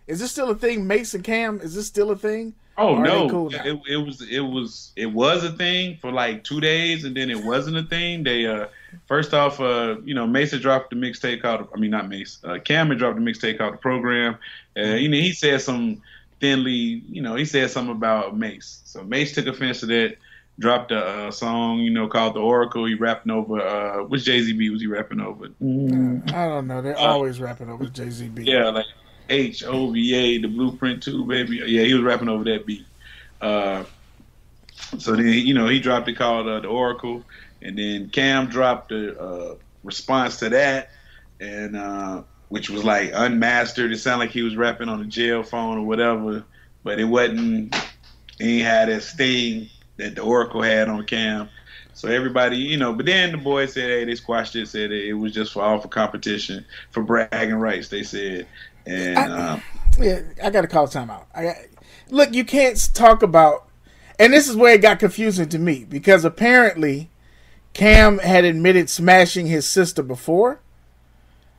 Is this still a thing? Mason Cam, is this still a thing? Oh Or are they no, cool it, it was it was it was a thing for like two days, and then it wasn't a thing. They uh first off, uh you know Mason dropped the mixtape called I mean not Mase, uh, Cam'ron dropped the mixtape called the program. Uh, you know he said some thinly, you know he said something about Mase, so Mase took offense to that. Dropped a uh, song, you know, called "The Oracle." He rapping over. Uh, which Jay Z B was he rapping over? I don't know. They're Uh, always rapping over Jay Z B. Yeah, like H O V A, the Blueprint Two, baby. Yeah, he was rapping over that beat. Uh, so then, you know, he dropped it called uh, the Oracle, and then Cam dropped a uh, response to that, and uh, which was like unmastered. It sounded like he was rapping on a jail phone or whatever, but it wasn't. He had that sting that the Oracle had on Cam. So everybody, you know, but then the boys said, hey, they squashed it, said it was just for all for competition, for bragging rights, they said. And I- um, Yeah, I got to call timeout. I got, look, you can't talk about, and this is where it got confusing to me because apparently Cam had admitted smashing his sister before,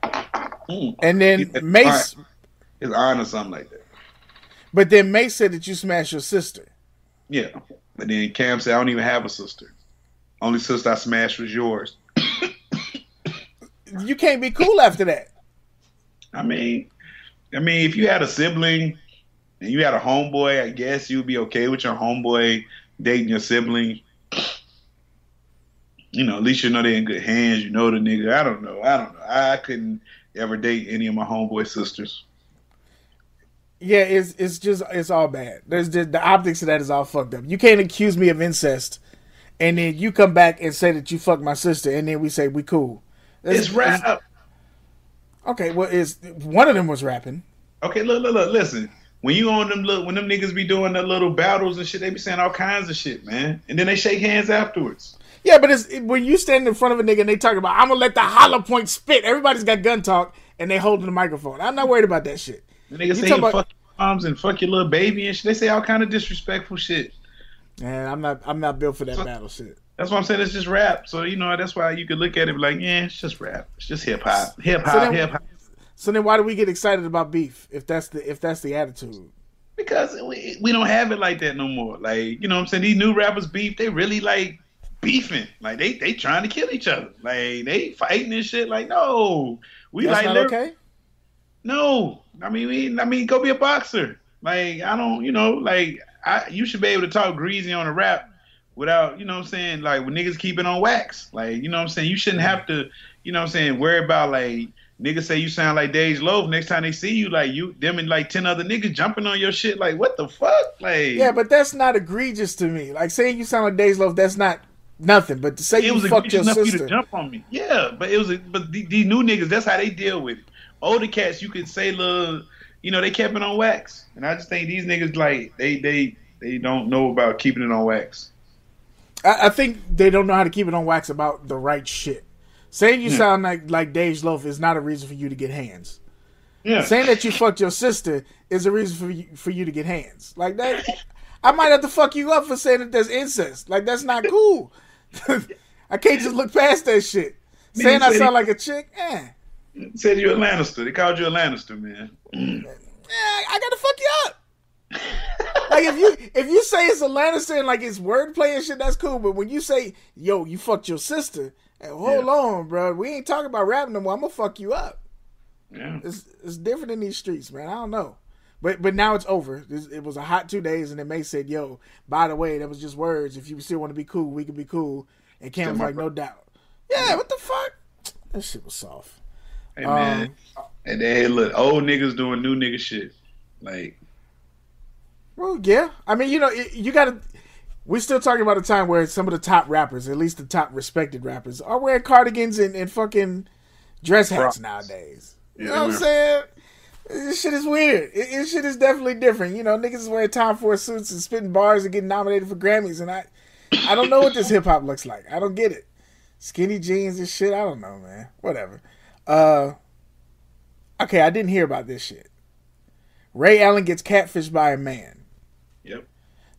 mm, and then He Mase, his aunt or something like that. but then Mase said that you smashed your sister. Yeah. But then Cam said, I don't even have a sister. Only sister I smashed was yours. (coughs) You can't be cool after that. I mean, I mean, if you had a sibling and you had a homeboy, I guess you'd be okay with your homeboy dating your sibling. You know, at least you know they're in good hands. You know the nigga. I don't know. I don't know. I couldn't ever date any of my homeboy sisters. Yeah, it's it's just it's all bad. There's just, the optics of that is all fucked up. You can't accuse me of incest, and then you come back and say that you fucked my sister, and then we say we cool. It's rap. Okay, well, is one of them was rapping. Okay, look, look, look. Listen, when you on them, look, when them niggas be doing the little battles and shit, they be saying all kinds of shit, man. And then they shake hands afterwards. Yeah, but it's when you stand in front of a nigga and they talk about I'm gonna let the hollow point spit. Everybody's got gun talk and they holding the microphone. I'm not worried about that shit. The niggas say you about- fuck your moms and fuck your little baby and shit. They say all kind of disrespectful shit. Man, I'm not I'm not built for that battle shit. That's why I'm saying it's just rap. So you know that's why you could look at it like, yeah, it's just rap. It's just hip hop, hip hop, then- hip hop. So then why do we get excited about beef if that's the if that's the attitude? Because we, we don't have it like that no more. Like you know what I'm saying these new rappers beef. They really like beefing. Like they they trying to kill each other. Like they fighting and shit. Like no, we That's like okay. No, I mean, I mean, go be a boxer. Like, I don't, you know, like, I, you should be able to talk greasy on a rap without, you know what I'm saying, like, when niggas keep it on wax. Like, you know what I'm saying? You shouldn't have to, you know what I'm saying, worry about, like, niggas say you sound like Dage Loaf. Next time they see you, like, you, them and, like, 10 other niggas jumping on your shit. Like, what the fuck? Like, Yeah, but that's not egregious to me. Like saying you sound like Days Loaf, that's not nothing. But to say it you was fucked egregious your enough for you sister, to jump on me. Yeah, but it was, a, but the- these new niggas, that's how they deal with it. Older cats, you could say, little, you know, they kept it on wax, and I just think these niggas like they they they don't know about keeping it on wax. I, I think they don't know how to keep it on wax about the right shit. Saying you Yeah. sound like like Dage Loaf is not a reason for you to get hands. Yeah, Saying that you fucked your sister is a reason for you, for you to get hands. Like that, I might have to fuck you up for saying that there's incest. Like that's not cool. (laughs) I can't just look past that shit. Saying I sound like a chick, eh. Said you a Lannister. They called you a Lannister, man. Yeah, I gotta fuck you up. (laughs) like if you if you say it's a Lannister and like it's wordplay and shit, that's cool. But when you say, "Yo, you fucked your sister," and hold Yeah. on, bro, we ain't talking about rapping no more. I'm gonna fuck you up. Yeah, It's it's different in these streets, man. I don't know. But but now it's over. It was a hot two days, and then May said, "Yo, by the way, that was just words. If you still want to be cool, we can be cool." And Cam was like, "No doubt." Yeah, what the fuck? That shit was soft. Hey man. Um, and then hey, look, old niggas doing new nigga shit. Like, Well, yeah. I mean, you know, you got to. We're still talking about a time where some of the top rappers, at least the top respected rappers, are wearing cardigans and, and fucking dress hats nowadays. You Yeah, know what I'm saying? This shit is weird. It, this shit is definitely different. You know, niggas is wearing Tom Ford suits and spitting bars and getting nominated for Grammys, and I, I don't know what this (laughs) hip hop looks like. I don't get it. Skinny jeans and shit. I don't know, man. Whatever. Uh, okay, I didn't hear about this shit. Ray Allen gets catfished by a man. yep.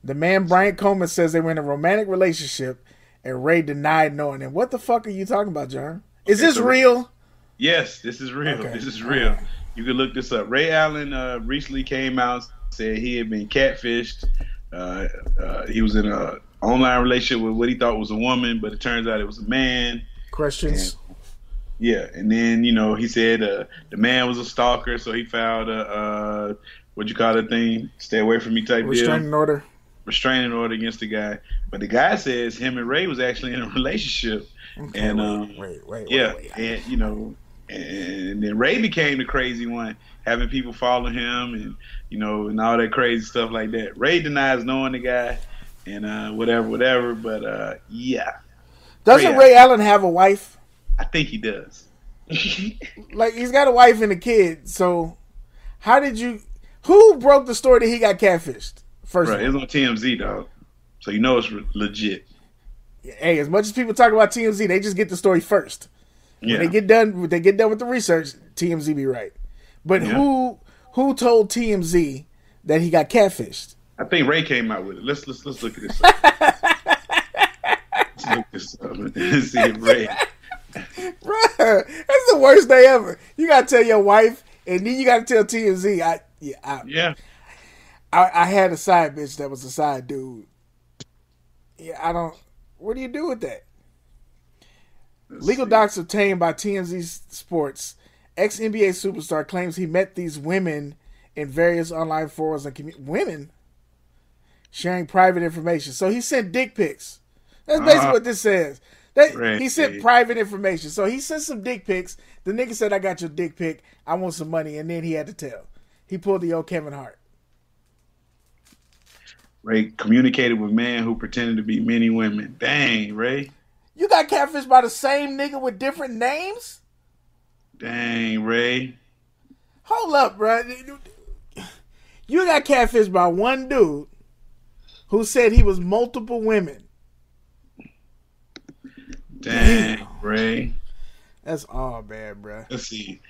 The man Bryant Coleman says they were in a romantic relationship, and Ray denied knowing him. What the fuck are you talking about, John? Is Okay, this so- real? Yes, this is real. Okay. This is real. You can look this up. Ray Allen uh, recently came out and said he had been catfished. Uh, uh, he was in a online relationship with what he thought was a woman, but it turns out it was a man. Questions? Yeah, and then you know he said uh, the man was a stalker, so he filed a uh, what you call that thing, stay away from me type deal, Restraining order? restraining order against the guy. But the guy says him and Ray was actually in a relationship, Okay, and wait, um, wait, wait, yeah, wait, wait. and you know, and then Ray became the crazy one, having people follow him and you know, and all that crazy stuff like that. Ray denies knowing the guy, and uh, whatever, whatever. But uh, yeah, Doesn't Ray Ray Allen have a wife? I think he does. (laughs) Like he's got a wife and a kid. So how did you? Who broke the story that he got catfished? First, right, it's on TMZ, dog. So you know it's re- legit. hey, as much as people talk about TMZ, they just get the story first. Yeah, When they get done, when they get done with the research, TMZ be right. But Yeah. who who told TMZ that he got catfished? I think Ray came out with it. Let's let's let's look at this. (laughs) Up. let's look this up and see if Ray. (laughs) Bruh, that's the worst day ever. You gotta tell your wife, and then you gotta tell TMZ. I yeah, I, Yeah, I, I had a side bitch that was a side dude. Yeah, I don't. What do you do with that? Let's Legal see. docs obtained by TMZ Sports. Ex NBA superstar claims he met these women in various online forums and commu- women sharing private information. So he sent dick pics. That's basically Uh, what this says. That, he sent private information. So he sent some dick pics. The nigga said, "I got your dick pic. I want some money," and then he had to tell. he pulled the old Kevin Hart. Ray communicated with man who pretended to be many women. Dang, Ray. You got catfished by the same nigga with different names? Dang, Ray. Hold up, bro. You got catfished by one dude who said he was multiple women. Dang, Ray. That's all bad, bro. Let's see.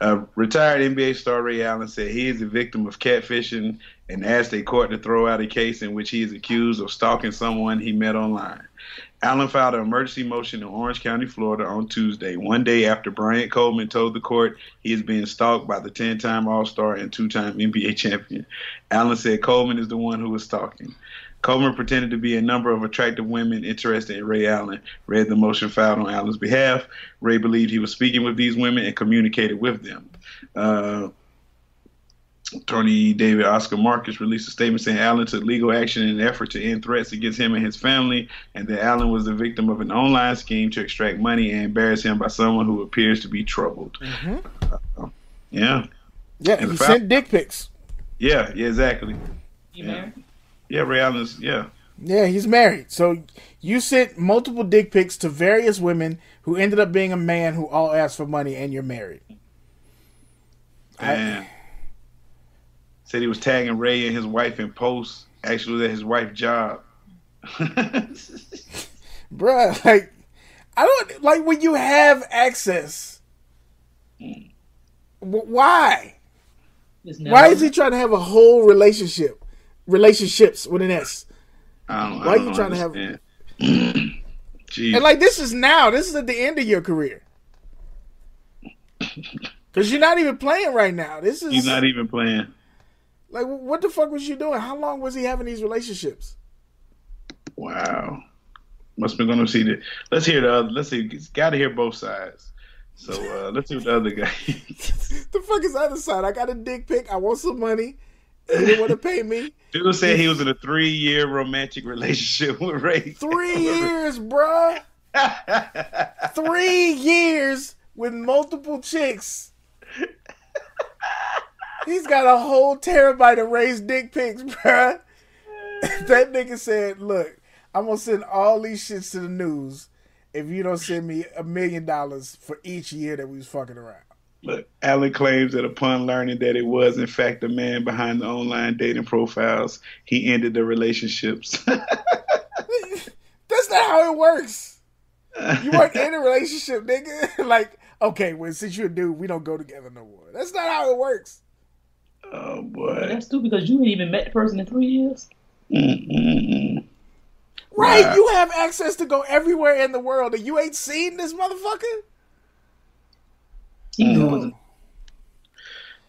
Uh, retired NBA star Ray Allen said he is a victim of catfishing and asked a court to throw out a case in which he is accused of stalking someone he met online. Allen filed an emergency motion in Orange County, Florida on Tuesday, one day after Bryant Coleman told the court he is being stalked by the 10 time All Star and two time NBA champion. Allen said Coleman is the one who was stalking. Coleman pretended to be a number of attractive women interested in Ray Allen, read the motion filed on Allen's behalf. Ray believed he was speaking with these women and communicated with them. Uh, Attorney David Oscar Marcus released a statement saying Allen took legal action in an effort to end threats against him and his family, and that Allen was the victim of an online scheme to extract money and embarrass him by someone who appears to be troubled. Uh, yeah, Yeah, And he the sent dick pics. yeah, yeah, exactly. You Yeah. married? Yeah, Ray Allen's, yeah. Yeah, he's married. So you sent multiple dick pics to various women who ended up being a man who all asked for money, and you're married. I- Said he was tagging Ray and his wife in posts. Actually, was at his wife's job. (laughs) Bruh, like, I don't like when you have access. Mm. wh- Why? Why is he trying to have a whole relationship? Relationships with an S. I don't, Why are you trying to have- (clears throat) And like this is now. This is at the end of your career. (laughs) Cause you're not even playing right now. This is He's not even playing. like what the fuck was you doing? How long was he having these relationships? Wow. Must be going to see the. Let's hear the other. Let's see. Got to hear both sides. So uh, let's see what the other guy. (laughs) (laughs) the fuck is the other side? I got a dick pic. I want some money. He didn't want to pay me. Dude said he was in a (laughs) three-year romantic relationship with Ray. Three years, bruh. Three years with multiple chicks. He's got a whole terabyte of Ray's dick pics, bruh. (laughs) that nigga said, look, I'm gonna send all these shits to the news if you don't send me a million dollars for each year that we was fucking around. Look, Allen claims that upon learning that it was in fact the man behind the online dating profiles, he ended the relationships. (laughs) That's not how it works. (laughs) You weren't in a relationship, nigga. (laughs) like, okay, well, since you're a dude, we don't go together no more. That's not how it works. oh boy. That's stupid because you ain't even met the person in three years. Mm-mm-mm. Right, Wow. you have access to go everywhere in the world, and you ain't seen this motherfucker. He knew it Mm. was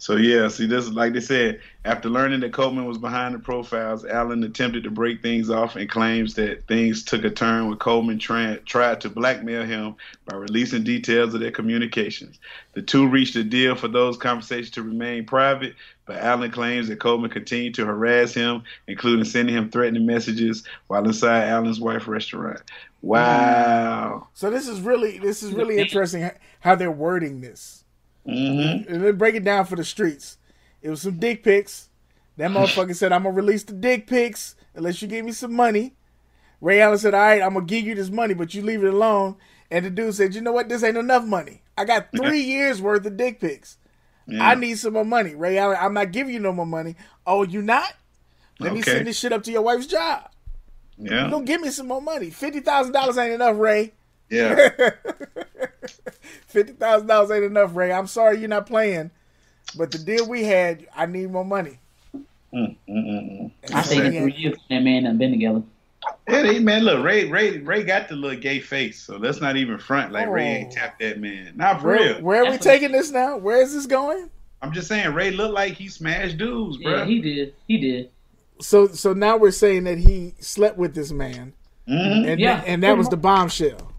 So yeah, see this is like they said, after learning that Coleman was behind the profiles, Allen attempted to break things off and claims that things took a turn when Coleman tra- tried to blackmail him by releasing details of their communications. The two reached a deal for those conversations to remain private, but Allen claims that Coleman continued to harass him, including sending him threatening messages while inside Allen's wife's restaurant. Mm-hmm. Wow. So this is really this is really interesting how they're wording this. Mm-hmm. And then break it down for the streets. It was some dick pics. That (laughs) motherfucker said, "I'm gonna release the dick pics unless you give me some money." Ray Allen said, "All right, I'm gonna give you this money, but you leave it alone." And the dude said, "You know what? This ain't enough money. I got (laughs) three years worth of dick pics. Yeah. I need some more money." Ray Allen, I'm not giving you no more money. Oh, you not? Let me send this shit up to your wife's job. yeah. Don't give me some more money. Fifty thousand dollars ain't enough, Ray. Yeah. (laughs) Fifty thousand dollars ain't enough, Ray. I'm sorry you're not playing, but the deal we had, I need more money. Mm, mm, mm, I think said in he three had- years that man done been together. Yeah, they, man, look, Ray, Ray, Ray got the little gay face, so let's not even front like Ray ain't Oh. tapped that man. Not for Where, real. where are we That's taking this now? Where is this going? I'm just saying, Ray looked like he smashed dudes, bro. Yeah, he did. He did. So, so now we're saying that he slept with this man, Mhm. and Yeah, and that was the bombshell.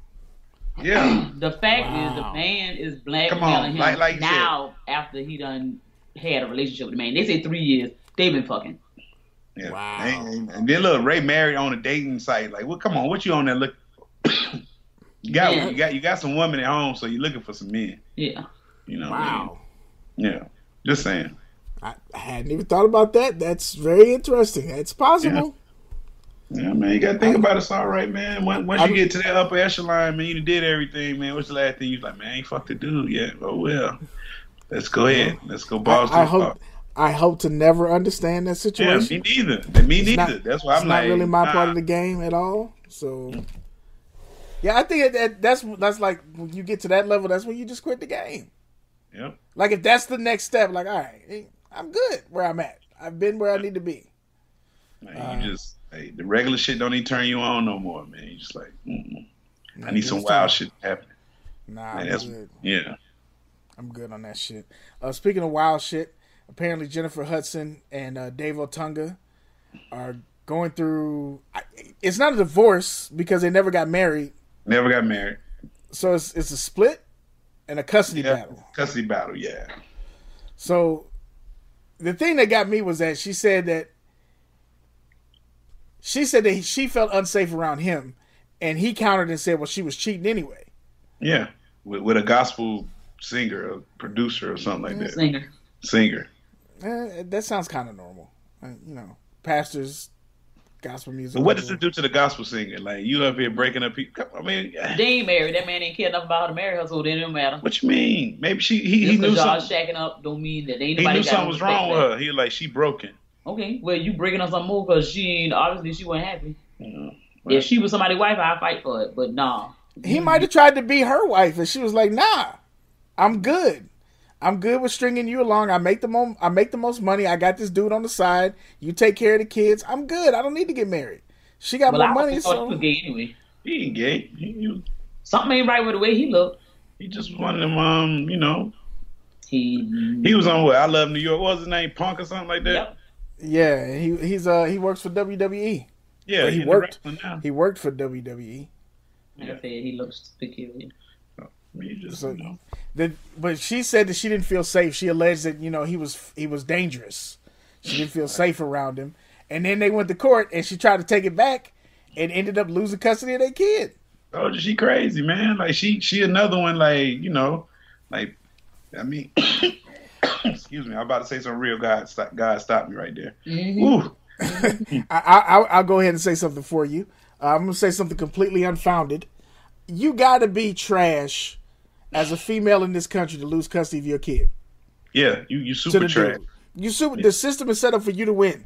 Yeah, (clears throat) The fact is, the man is black. Come blackmailing on, him like- like you now after he done had a relationship with the man. They say three years. They've been fucking. yeah. Wow. And, and then look, Ray married on a dating site. Like, well, come on, what you on there look? (coughs) you got, Yeah. you got, you got some women at home, so you're looking for some men. Yeah. You know? what I mean? Wow. Yeah. Just saying. I, hadn't even thought about that. That's very interesting. It's possible. Yeah, man, you gotta think about it. It's all right, man. Once, once you get to that upper echelon, man, you did everything, man. What's the last thing you like, man? I ain't fucked the dude yet. Oh well, let's go ahead. Let's go balls I, I hope. wall. I hope to never understand that situation. Yeah, me neither. Me neither. not- That's why I'm not like, really my nah. part of the game at all. So, yeah, I think that, that that's that's like when you get to that level, that's when you just quit the game. Yep. Like if that's the next step, like all right, I'm good where I'm at. I've been where I need to be. Man, Uh, you just hey, the regular shit don't even turn you on no more, man. You just like, mm-mm. I need some wild shit to happen. Nah, Man, that's good. yeah. I'm good on that shit. Uh, speaking of wild shit, apparently Jennifer Hudson and uh, Dave Otunga are going through. It's not a divorce because they never got married, Never got married. so it's it's a split and a custody Yeah, battle. custody battle. Yeah. So the thing that got me was that she said that she said that she felt unsafe around him, and he countered and said, "Well, she was cheating anyway." Yeah. With, with a gospel singer, a producer, or something like that. Singer. Singer. Eh, that sounds kind of normal, Uh, you know. Pastors, gospel music. But what does it do to the gospel singer? Like you up here breaking up people? I mean, They ain't married. That man ain't care enough about her to marry her, so it didn't matter. what you mean? Maybe she he, he knew because y'all something. shacking up don't mean that ain't He knew got something was wrong with her. He was like she broken. Okay, well you breaking up some more because she ain't obviously she wasn't happy. You know? If she was somebody's wife, I'd fight for it. But nah. He might have tried to be her wife, and she was like, "Nah, I'm good. I'm good with stringing you along. I make the mo- I make the most money. I got this dude on the side. You take care of the kids. I'm good. I don't need to get married. She got Well, I more money, thought he so was gay anyway. He ain't gay. He, he, Something ain't right with the way he looked. he just one of them. Um, you know, He he was on what I love New York. What was his name? Punk or something like that. Yep. Yeah. He he's uh he works for WWE. Yeah, he he, in the worked. He worked for. WWE. Like I said, he looks peculiar. You just, So- know. The, but she said that she didn't feel safe. She alleged that you know he was he was dangerous. She didn't feel safe around him. And then they went to court, and she tried to take it back, and ended up losing custody of their kid. Oh, she crazy, man. Like she she another one. Like you know, like I mean, (coughs) excuse me. I'm about to say some real God. Stop, God, stop me right there. Mhm. Ooh, (laughs) I, I, I'll, I'll go ahead and say something for you. Uh, I'm gonna say something completely unfounded. You got to be trash as a female in this country to lose custody of your kid. yeah. You you super trash. dude. You super. The system is set up for you to win.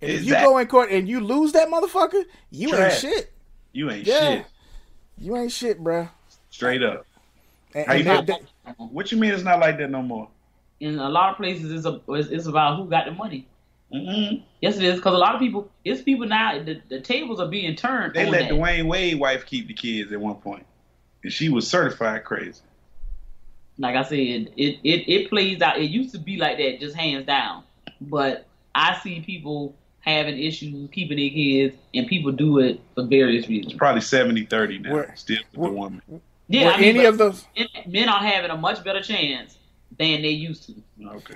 And if you go in court and you lose that motherfucker, you Trash. ain't shit. You ain't Yeah. shit. You ain't shit, bruh. Straight up. And, you and feel? that- that- What you mean it's not like that no more? In a lot of places, it's, a, it's, it's about who got the money. Mm-mm. Yes, it is. Because a lot of people, it's people now, the, the tables are being turned. They on let that. Dwyane Wade wife keep the kids at one point, and she was certified crazy. like I said, it, it it plays out. It used to be like that, just hands down. But I see people having issues keeping their kids, and people do it for various reasons. It's probably 70-30 now. Where- still with where- the woman. Yeah, I mean, any of those men- men are having a much better chance than they used to. Okay.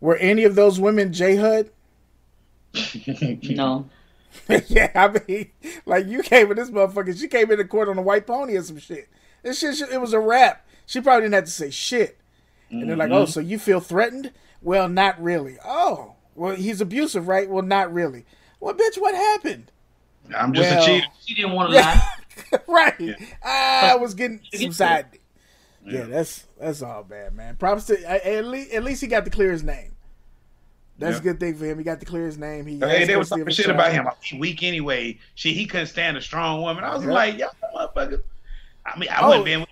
were any of those women J Hud? You know, yeah, I mean, like you came in this motherfucker. She came in the court on a white pony or some shit. This shit, it was a rap. She probably didn't have to say shit. And they're like, Mm-hmm. "Oh, so you feel threatened? Well, not really. Oh, well, he's abusive, right? Well, not really. Well, bitch, what happened? I'm just Well- a cheater. she didn't want to (laughs) lie. right. Yeah. I was getting some side. Yeah. Yeah. that's that's all bad, man. Props to at least at least he got to clear his name. That's Yeah. a good thing for him. He got to clear his name. He Hey, they was talking shit about him. He weak anyway. She he couldn't stand a strong woman. I was Yeah. like, y'all motherfuckers. I mean, I Oh. wouldn't been.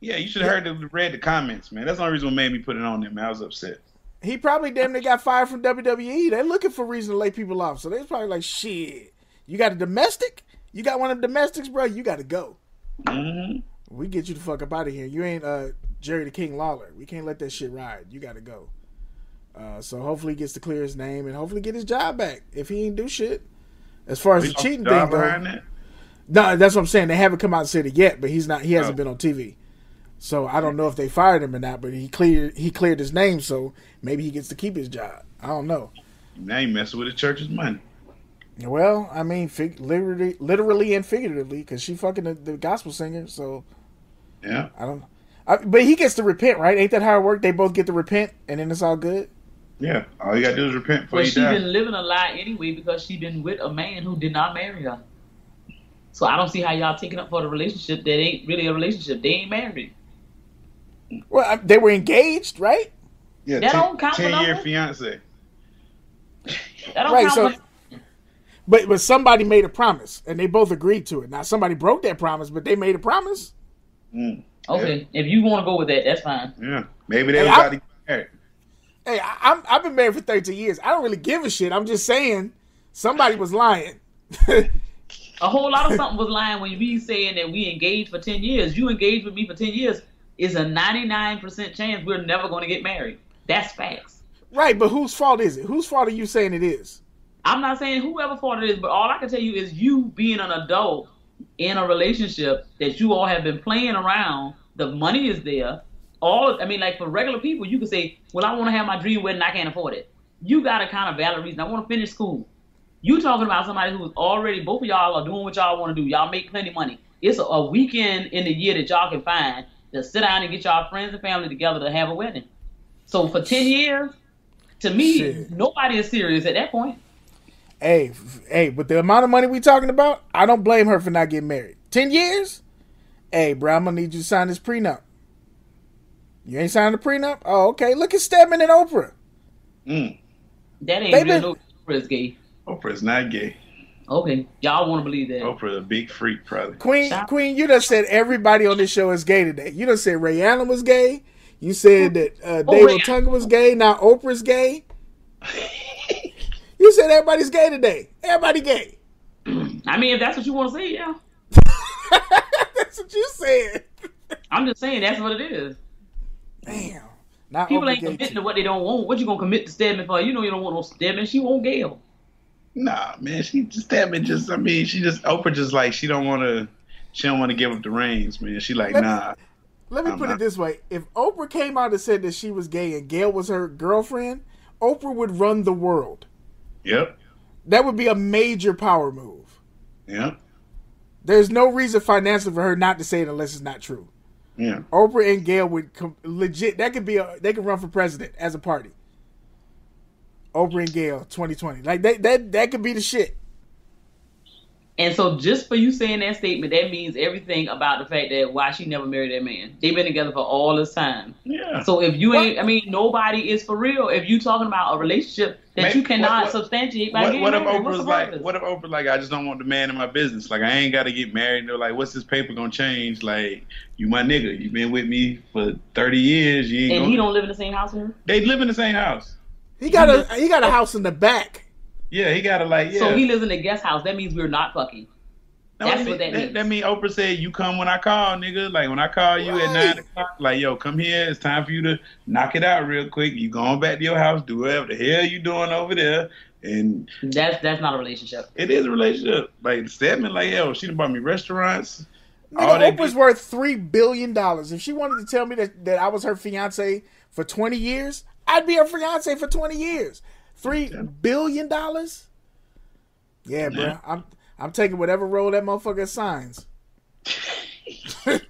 Yeah, you should have heard the read the comments, man. That's the only reason what made me put it on there, man. I was upset. He probably damn near got fired from WWE. They're looking for a reason to lay people off. So they're probably like, shit, you got a domestic? You got one of the domestics, bro? You got to go. hmm We get you the fuck up out of here. You ain't uh, Jerry the King Lawler. We can't let that shit ride. You got to go. Uh, so hopefully he gets to clear his name and hopefully get his job back if he ain't do shit. As far as the cheating thing that. no, that's what I'm saying. They haven't come out and said it yet, but he's not. He hasn't Oh. been on TV. So I don't know if they fired him or not. But he cleared he cleared his name, so maybe he gets to keep his job. I don't know. Now you messing with the church's money. Well, I mean, fig- literally, literally and figuratively, because she fucking the, the gospel singer. So Yeah. I don't. I, but he gets to repent, right? Ain't that how it worked? They both get to repent, and then it's all good. Yeah, all you gotta do is repent before But you she die. been living a lie anyway because she been with a man who did not marry her. So I don't see how y'all taking up for the relationship that ain't really a relationship. They ain't married. Well, I- they were engaged, right? Yeah, That ten, don't count. Ten year fiance. That don't Right, count so- But but somebody made a promise, and they both agreed to it. Now somebody broke that promise, but they made a promise. Mm, Okay, if you want to go with that, that's fine. yeah, maybe they Hey, was I- about to get married. Hey, I, I'm I've been married for 13 years. I don't really give a shit. I'm just saying somebody was lying. (laughs) A whole lot of something was lying when we saying that we engaged for ten years. You engaged with me for ten years. Is a ninety nine percent chance we're never going to get married. That's facts. right, but whose fault is it? Whose fault are you saying it is? I'm not saying whoever fault it is, but all I can tell you is you being an adult in a relationship that you all have been playing around. The money is there. All of, I mean, like for regular people, you could say, "Well, I want to have my dream wedding. I can't afford it." You got a kind of valid reason. I want to finish school. You talking about somebody who's already both of y'all are doing what y'all want to do. Y'all make plenty of money. It's a, a weekend in the year that y'all can find to sit down and get y'all friends and family together to have a wedding. So for ten years, to me, Shit. nobody is serious at that point. Hey, hey, with the amount of money we talking about, I don't blame her for not getting married. 10 years? Hey, bro, I'm gonna need you to sign this prenup. You ain't signed the prenup? Oh, okay. Look at Stedman and Oprah. Mm, That ain't They real. been- No, Oprah is gay. Oprah's not gay. Okay, y'all want to believe that? Oprah's a big freak, probably. Queen, Shout- Queen, you just said everybody on this show is gay today. You done said Ray Allen was gay. You said that uh, Oh, Dave Ray- Otunga was gay. Now Oprah's gay. (laughs) You said everybody's gay today. Everybody gay. I mean, if that's what you want to say, yeah. (laughs) That's what you said. I'm just saying that's what it is. Damn. Now People ain't committing too. to what they don't want. What you gonna commit to Stedman for? You know you don't want no Stedman. She won't Gail. Nah, man, she just that man just I mean, she just Oprah just like she don't wanna she don't wanna give up the reins, man. She like, Let me- nah. Let me I'm put it this way: If Oprah came out and said that she was gay and Gail was her girlfriend, Oprah would run the world. Yep. That would be a major power move. Yeah. There's no reason financially for her not to say it unless it's not true. Yeah. Oprah and Gail would com- legit. That could be a. They could run for president as a party. Oprah and Gail, 2020. Like that. That that could be the shit. And so just for you saying that statement, that means everything about the fact that why she never married that man. They've been together for all this time. Yeah. So if you What? ain't, I mean, nobody is for real. If you talking about a relationship that Maybe- you cannot what- what- substantiate by what, getting what if married, what's Oprah's like? What if Oprah like? I just don't want the man in my business. Like I ain't got to get married. And they're like, "What's this paper gonna change?" Like you, my nigga, You've been with me for thirty years. You ain't. and gonna, he don't live in the same house with her. They live in the same house. He got a he got a house in the back. Yeah, he got to like. Yeah. So he lives in a guest house. That means we're not fucking. No, That's that what mean- that means. That mean Oprah said, "You come when I call, nigga. Like when I call you at nine o'clock, like yo, come here. It's time for you to knock it out real quick. You going back to your house, do whatever the hell you doing over there, and That's that's not a relationship. it is a relationship. Like Stedman, like yo, she done bought me restaurants. Nigga, All Oprah's good- worth three billion dollars. If she wanted to tell me that, that I was her fiance for twenty years, I'd be her fiance for twenty years. Three billion dollars? Yeah, bro. Yeah. I'm I'm taking whatever role that motherfucker signs. (laughs)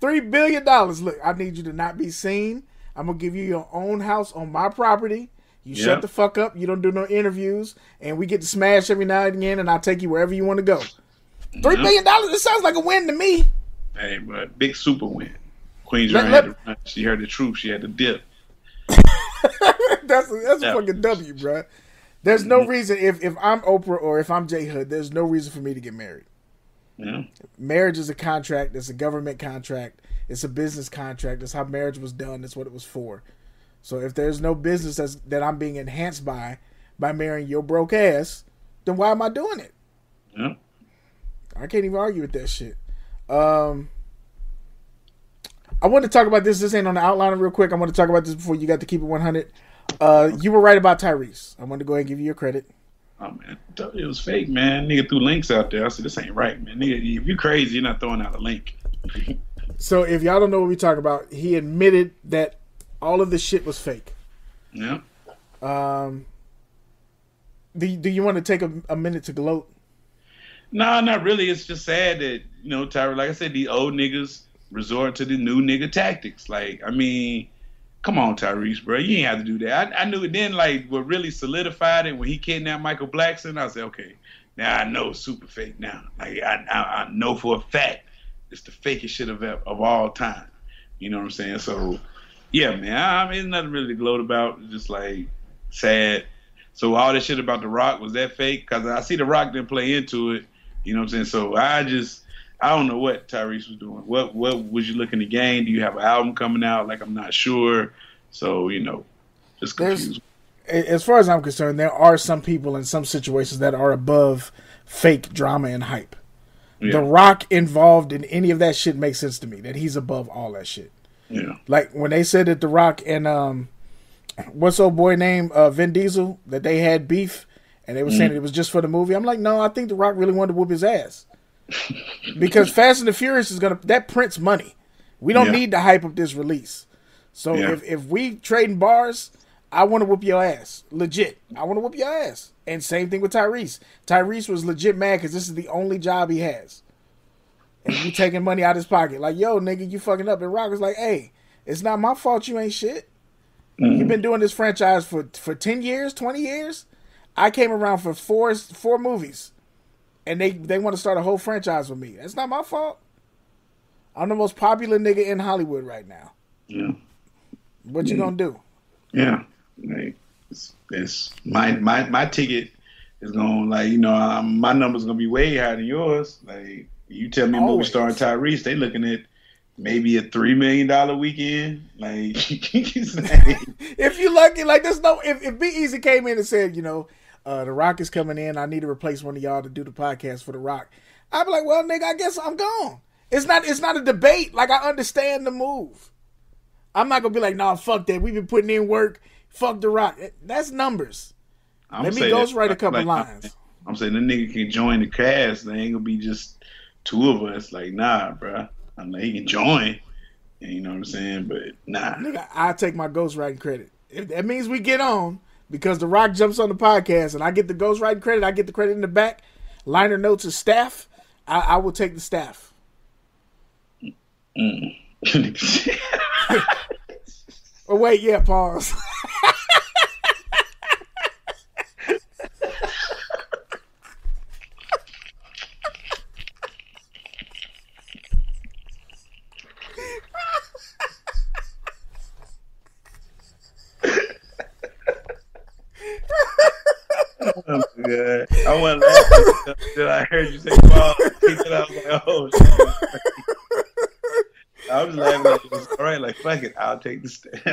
Three billion dollars. Look, I need you to not be seen. I'm gonna give you your own house on my property. You Yeah. shut the fuck up. You don't do no interviews, and we get to smash every now and again, and I'll take you wherever you want to go. Three Yeah. billion dollars. It sounds like a win to me. Hey, but big super win. Queen Let- let- had to run. She heard the truth. She had to dip. (laughs) that's a, that's a fucking W, bro. There's no reason if if I'm Oprah or if I'm J Hood, there's no reason for me to get married. Yeah. Marriage is a contract. It's a government contract. It's a business contract. That's how marriage was done. That's what it was for. So if there's no business that's, that I'm being enhanced by by marrying your broke ass, then why am I doing it? Yeah. I can't even argue with that shit. Um, I want to talk about this. This ain't on the outline real quick. I want to talk about this before you got to keep it 100. Uh, you were right about Tyrese. I want to go ahead and give you your credit. Oh man, I told you it was fake, man. Nigga threw links out there. I said this ain't right, man. Nigga, if you crazy, you're not throwing out a link. So if y'all don't know what we talk about, he admitted that all of this shit was fake. Yeah. Um, do, do you want to take a, a minute to gloat? No, not really. It's just sad that you know, Tyra. Like I said, these old niggas resort to the new nigga tactics. Like, I mean, come on, Tyrese, bro, you ain't have to do that. I, I knew it then. Like what really solidified it when he kidnapped Michael Blackson. I said, okay, now I know super fake. Now, like I, I, I know for a fact it's the fakest shit of of all time. You know what I'm saying? So, yeah, man, I, I mean, nothing really to gloat about. Just like sad. So all this shit about The Rock was that fake? Because I see The Rock didn't play into it. You know what I'm saying? So I just I don't know what Tyrese was doing. What what was you looking to gain? Do you have an album coming out? Like I'm not sure. So you know, just confused. There's, as far as I'm concerned, there are some people in some situations that are above fake drama and hype. Yeah. The Rock involved in any of that shit makes sense to me. That he's above all that shit. Yeah. Like when they said that The Rock and um, what's old boy name uh, Vin Diesel that they had beef, and they were mm-hmm. saying it was just for the movie. I'm like, no, I think The Rock really wanted to whoop his ass because Fast and the Furious is gonna that prints money. We don't yeah. need to hype up this release. So yeah. if if we trading bars, I want to whoop your ass, legit. I want to whoop your ass. And same thing with Tyrese. Tyrese was legit mad because this is the only job he has, and you (laughs) taking money out of his pocket. Like, yo, nigga, you fucking up. And Rock was like, hey, it's not my fault. You ain't shit. Mm-hmm. You've been doing this franchise for for ten years, twenty years. I came around for four four movies and they they want to start a whole franchise with me. That's not my fault. I'm the most popular nigga in Hollywood right now. Yeah. What you gonna do? Yeah, like it's, it's my my my ticket is going like you know um, my number's gonna be way higher than yours. Like you tell me a movie starring Tyrese, they looking at maybe a three million dollar weekend. Like, (laughs) (laughs) if you lucky, like there's no if if Be Easy came in and said, you know, uh, the Rock is coming in. I need to replace one of y'all to do the podcast for the Rock. I'd be like, well, nigga, I guess I'm gone. It's not. It's not a debate. Like I understand the move. I'm not gonna be like, nah, fuck that. We've been putting in work. Fuck the Rock. That's numbers. I'm Let me ghostwrite a couple like, lines. I'm saying the nigga can join the cast. They ain't gonna be just two of us. Like, nah, bro. I'm like, he can join. You know what I'm saying? But nah. Nigga, I take my ghostwriting credit. If that means we get on, because The Rock jumps on the podcast and I get the ghostwriting credit, I get the credit in the back. Liner notes of staff, I, I will take the staff. Mm. (laughs) (laughs) oh wait, yeah, pause. (laughs) oh! I went laughing until I heard you say "ball." I was like, "Oh shit!" I was laughing. Like, it was all right. Like fuck it, I'll take the step. (laughs)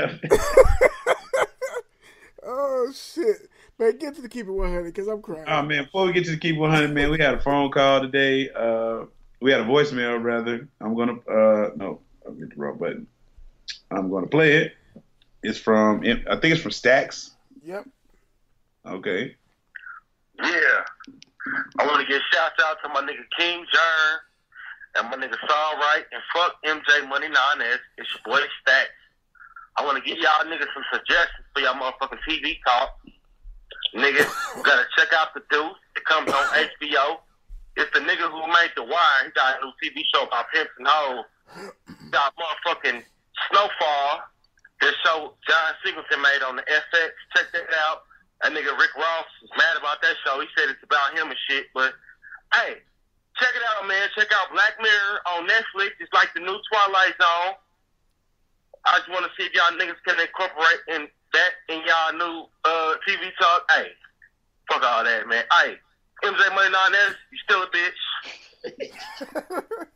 oh shit! Man, get to the keep it 100 because I'm crying. Oh man, before we get to the keep it 100, man, we had a phone call today. Uh, we had a voicemail rather. I'm gonna uh, no, I'll get the wrong button. I'm gonna play it. It's from I think it's from Stacks. Yep. Okay. Yeah. I want to give shouts out to my nigga King Jern and my nigga Saul Wright and fuck MJ Money Nines. It's your boy Stacks. I want to give y'all niggas some suggestions for y'all motherfucking TV talk. Niggas, gotta check out The Deuce. It comes on HBO. It's the nigga who made The Wire. He got a new TV show about pimps and hoes. Got motherfucking Snowfall. This show John Singleton made on the FX. Check that out. That nigga Rick Ross was mad about that show. He said it's about him and shit. But hey, check it out, man. Check out Black Mirror on Netflix. It's like the new Twilight Zone. I just want to see if y'all niggas can incorporate in that in y'all new uh, TV talk. Hey, fuck all that, man. Hey, MJ Money Nine S, you still a bitch.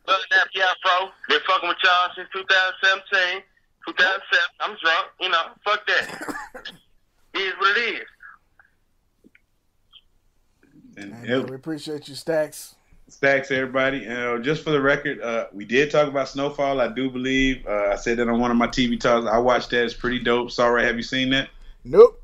Love Nappy Afro. Been fucking with y'all since 2017. 2007. I'm drunk. You know, fuck that. it is what it is. And Man, we appreciate you, Stacks. Stacks, everybody. Uh, just for the record, uh, we did talk about Snowfall. I do believe uh, I said that on one of my TV talks. I watched that. It's pretty dope. Sorry, have you seen that? Nope.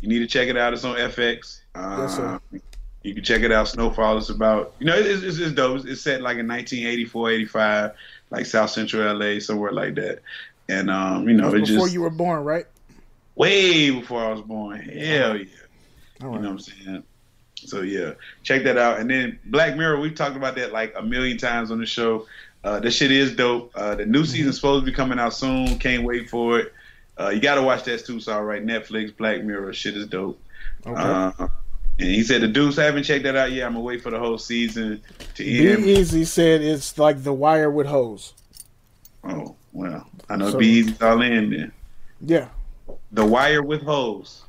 You need to check it out. It's on FX. yes, sir. Uh, you can check it out. Snowfall is about, you know, it's, it's, it's dope. It's set like in 1984, 85, like South Central LA, somewhere like that. And, um, you know, it before just. you were born, right? Way before I was born. Hell yeah. You know what I'm saying? So yeah, check that out. And then Black Mirror, we've talked about that like a million times on the show. Uh, that shit is dope. Uh, the new season's mm-hmm. supposed to be coming out soon. Can't wait for it. Uh, you got to watch that too. So all right, Netflix, Black Mirror, shit is dope. Okay. Uh, and he said the dudes haven't checked that out yet. I'm gonna wait for the whole season to end. Be. Easy said it's like The Wire with hoes. Oh well, I know So- Be Easy's all in then. Yeah, The Wire with hoes.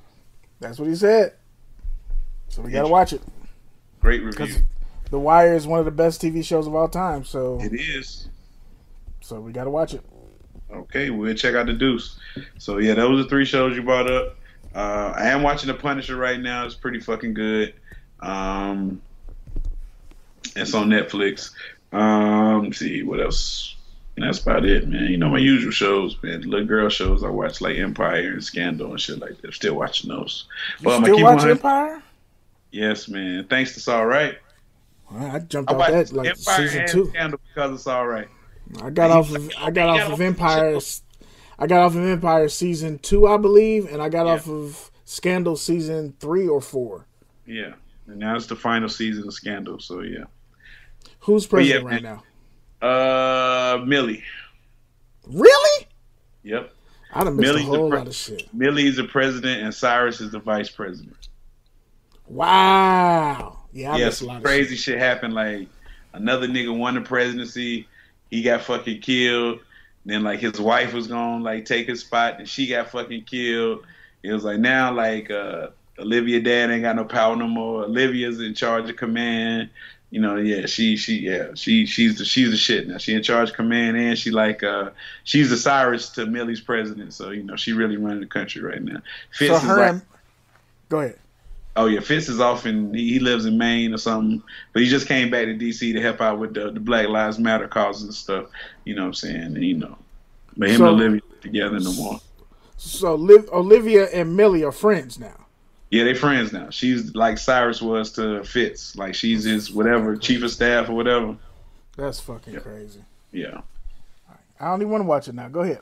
that's what he said. So we gotta watch it. Great review. The Wire is one of the best TV shows of all time. So It is. so we gotta watch it. Okay, we'll check out the Deuce. So yeah, those are three shows you brought up. Uh, I am watching The Punisher right now. It's pretty fucking good. Um, it's on Netflix. Um, let's see what else. And that's about it, man. You know my usual shows, man. The little girl shows I watch like Empire and Scandal and shit like that. Still watching those. You But I'ma still keep watch 100 Empire? Yes, man. Thanks to It's All Right. Well, I jumped off that like Empire season two. Scandal because it's all right. I got off of I got off of Empire. (laughs) I got off of Empire season two, I believe, and I got Yeah. off of Scandal season three or four. Yeah. And now it's the final season of Scandal, so yeah. Who's But yeah, president right man. now? Uh, Mellie. Really? Yep. I done missed Mellie's a whole pre- lot of shit. Mellie's the president and Cyrus is the vice president. Wow. Yeah, I yeah, some crazy shit. shit. happened. Like another nigga won the presidency, he got fucking killed. Then like his wife was gonna like take his spot, and she got fucking killed. It was like now like uh, Olivia dad ain't got no power no more. Olivia's in charge of command. You know, yeah, she she yeah she she's the she's the shit now. She in charge of command, and she like uh she's the Cyrus to Mellie's president. So you know she really running the country right now. Fitz So her like, and go ahead. Oh yeah, Fitz is off and he, lives in Maine or something, but he just came back to DC to help out with the, the Black Lives Matter causes and stuff. You know what I'm saying? And, you know, but him So- and Olivia together no more. So Liv, Olivia and Mellie are friends now. Yeah, they friends now. She's like Cyrus was to Fitz, like she's his whatever chief of staff or whatever. That's fucking Yeah. crazy. Yeah, I don't even want to watch it now. Go ahead.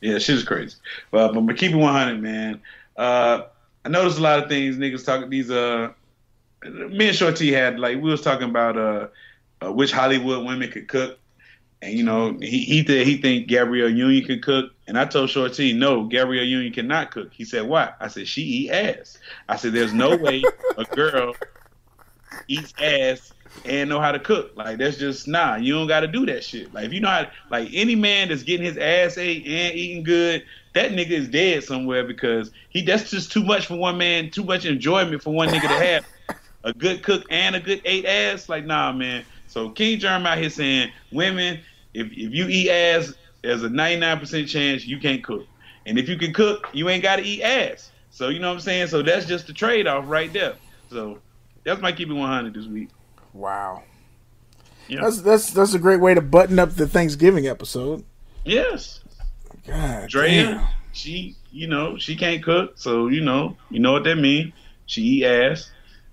yeah, she's crazy. But but, but keep it 100, man. Uh, I noticed a lot of things niggas talking these uh me and Shorty had like we was talking about uh, uh which Hollywood women could cook. And you know, he he th- he think Gabrielle Union can cook, and I told Shorty, no, Gabrielle Union cannot cook. He said, why? I said, she eat ass. I said, there's no way a girl (laughs) eats ass and know how to cook. Like that's just nah. You don't got to do that shit. Like if you know how, like any man that's getting his ass ate and eating good, that nigga is dead somewhere because he that's just too much for one man. Too much enjoyment for one nigga to (laughs) have. A good cook and a good ate ass, like nah, man. So King Germ out here saying, women, if if you eat ass, there's a 99% chance you can't cook. And if you can cook, you ain't got to eat ass. So you know what I'm saying? So that's just the trade off right there. So that's my keep it 100 this week. Wow. Yeah. That's that's that's a great way to button up the Thanksgiving episode. Yes. God Drea, damn. she, you know, she can't cook, so you know, you know what that means. She eat ass.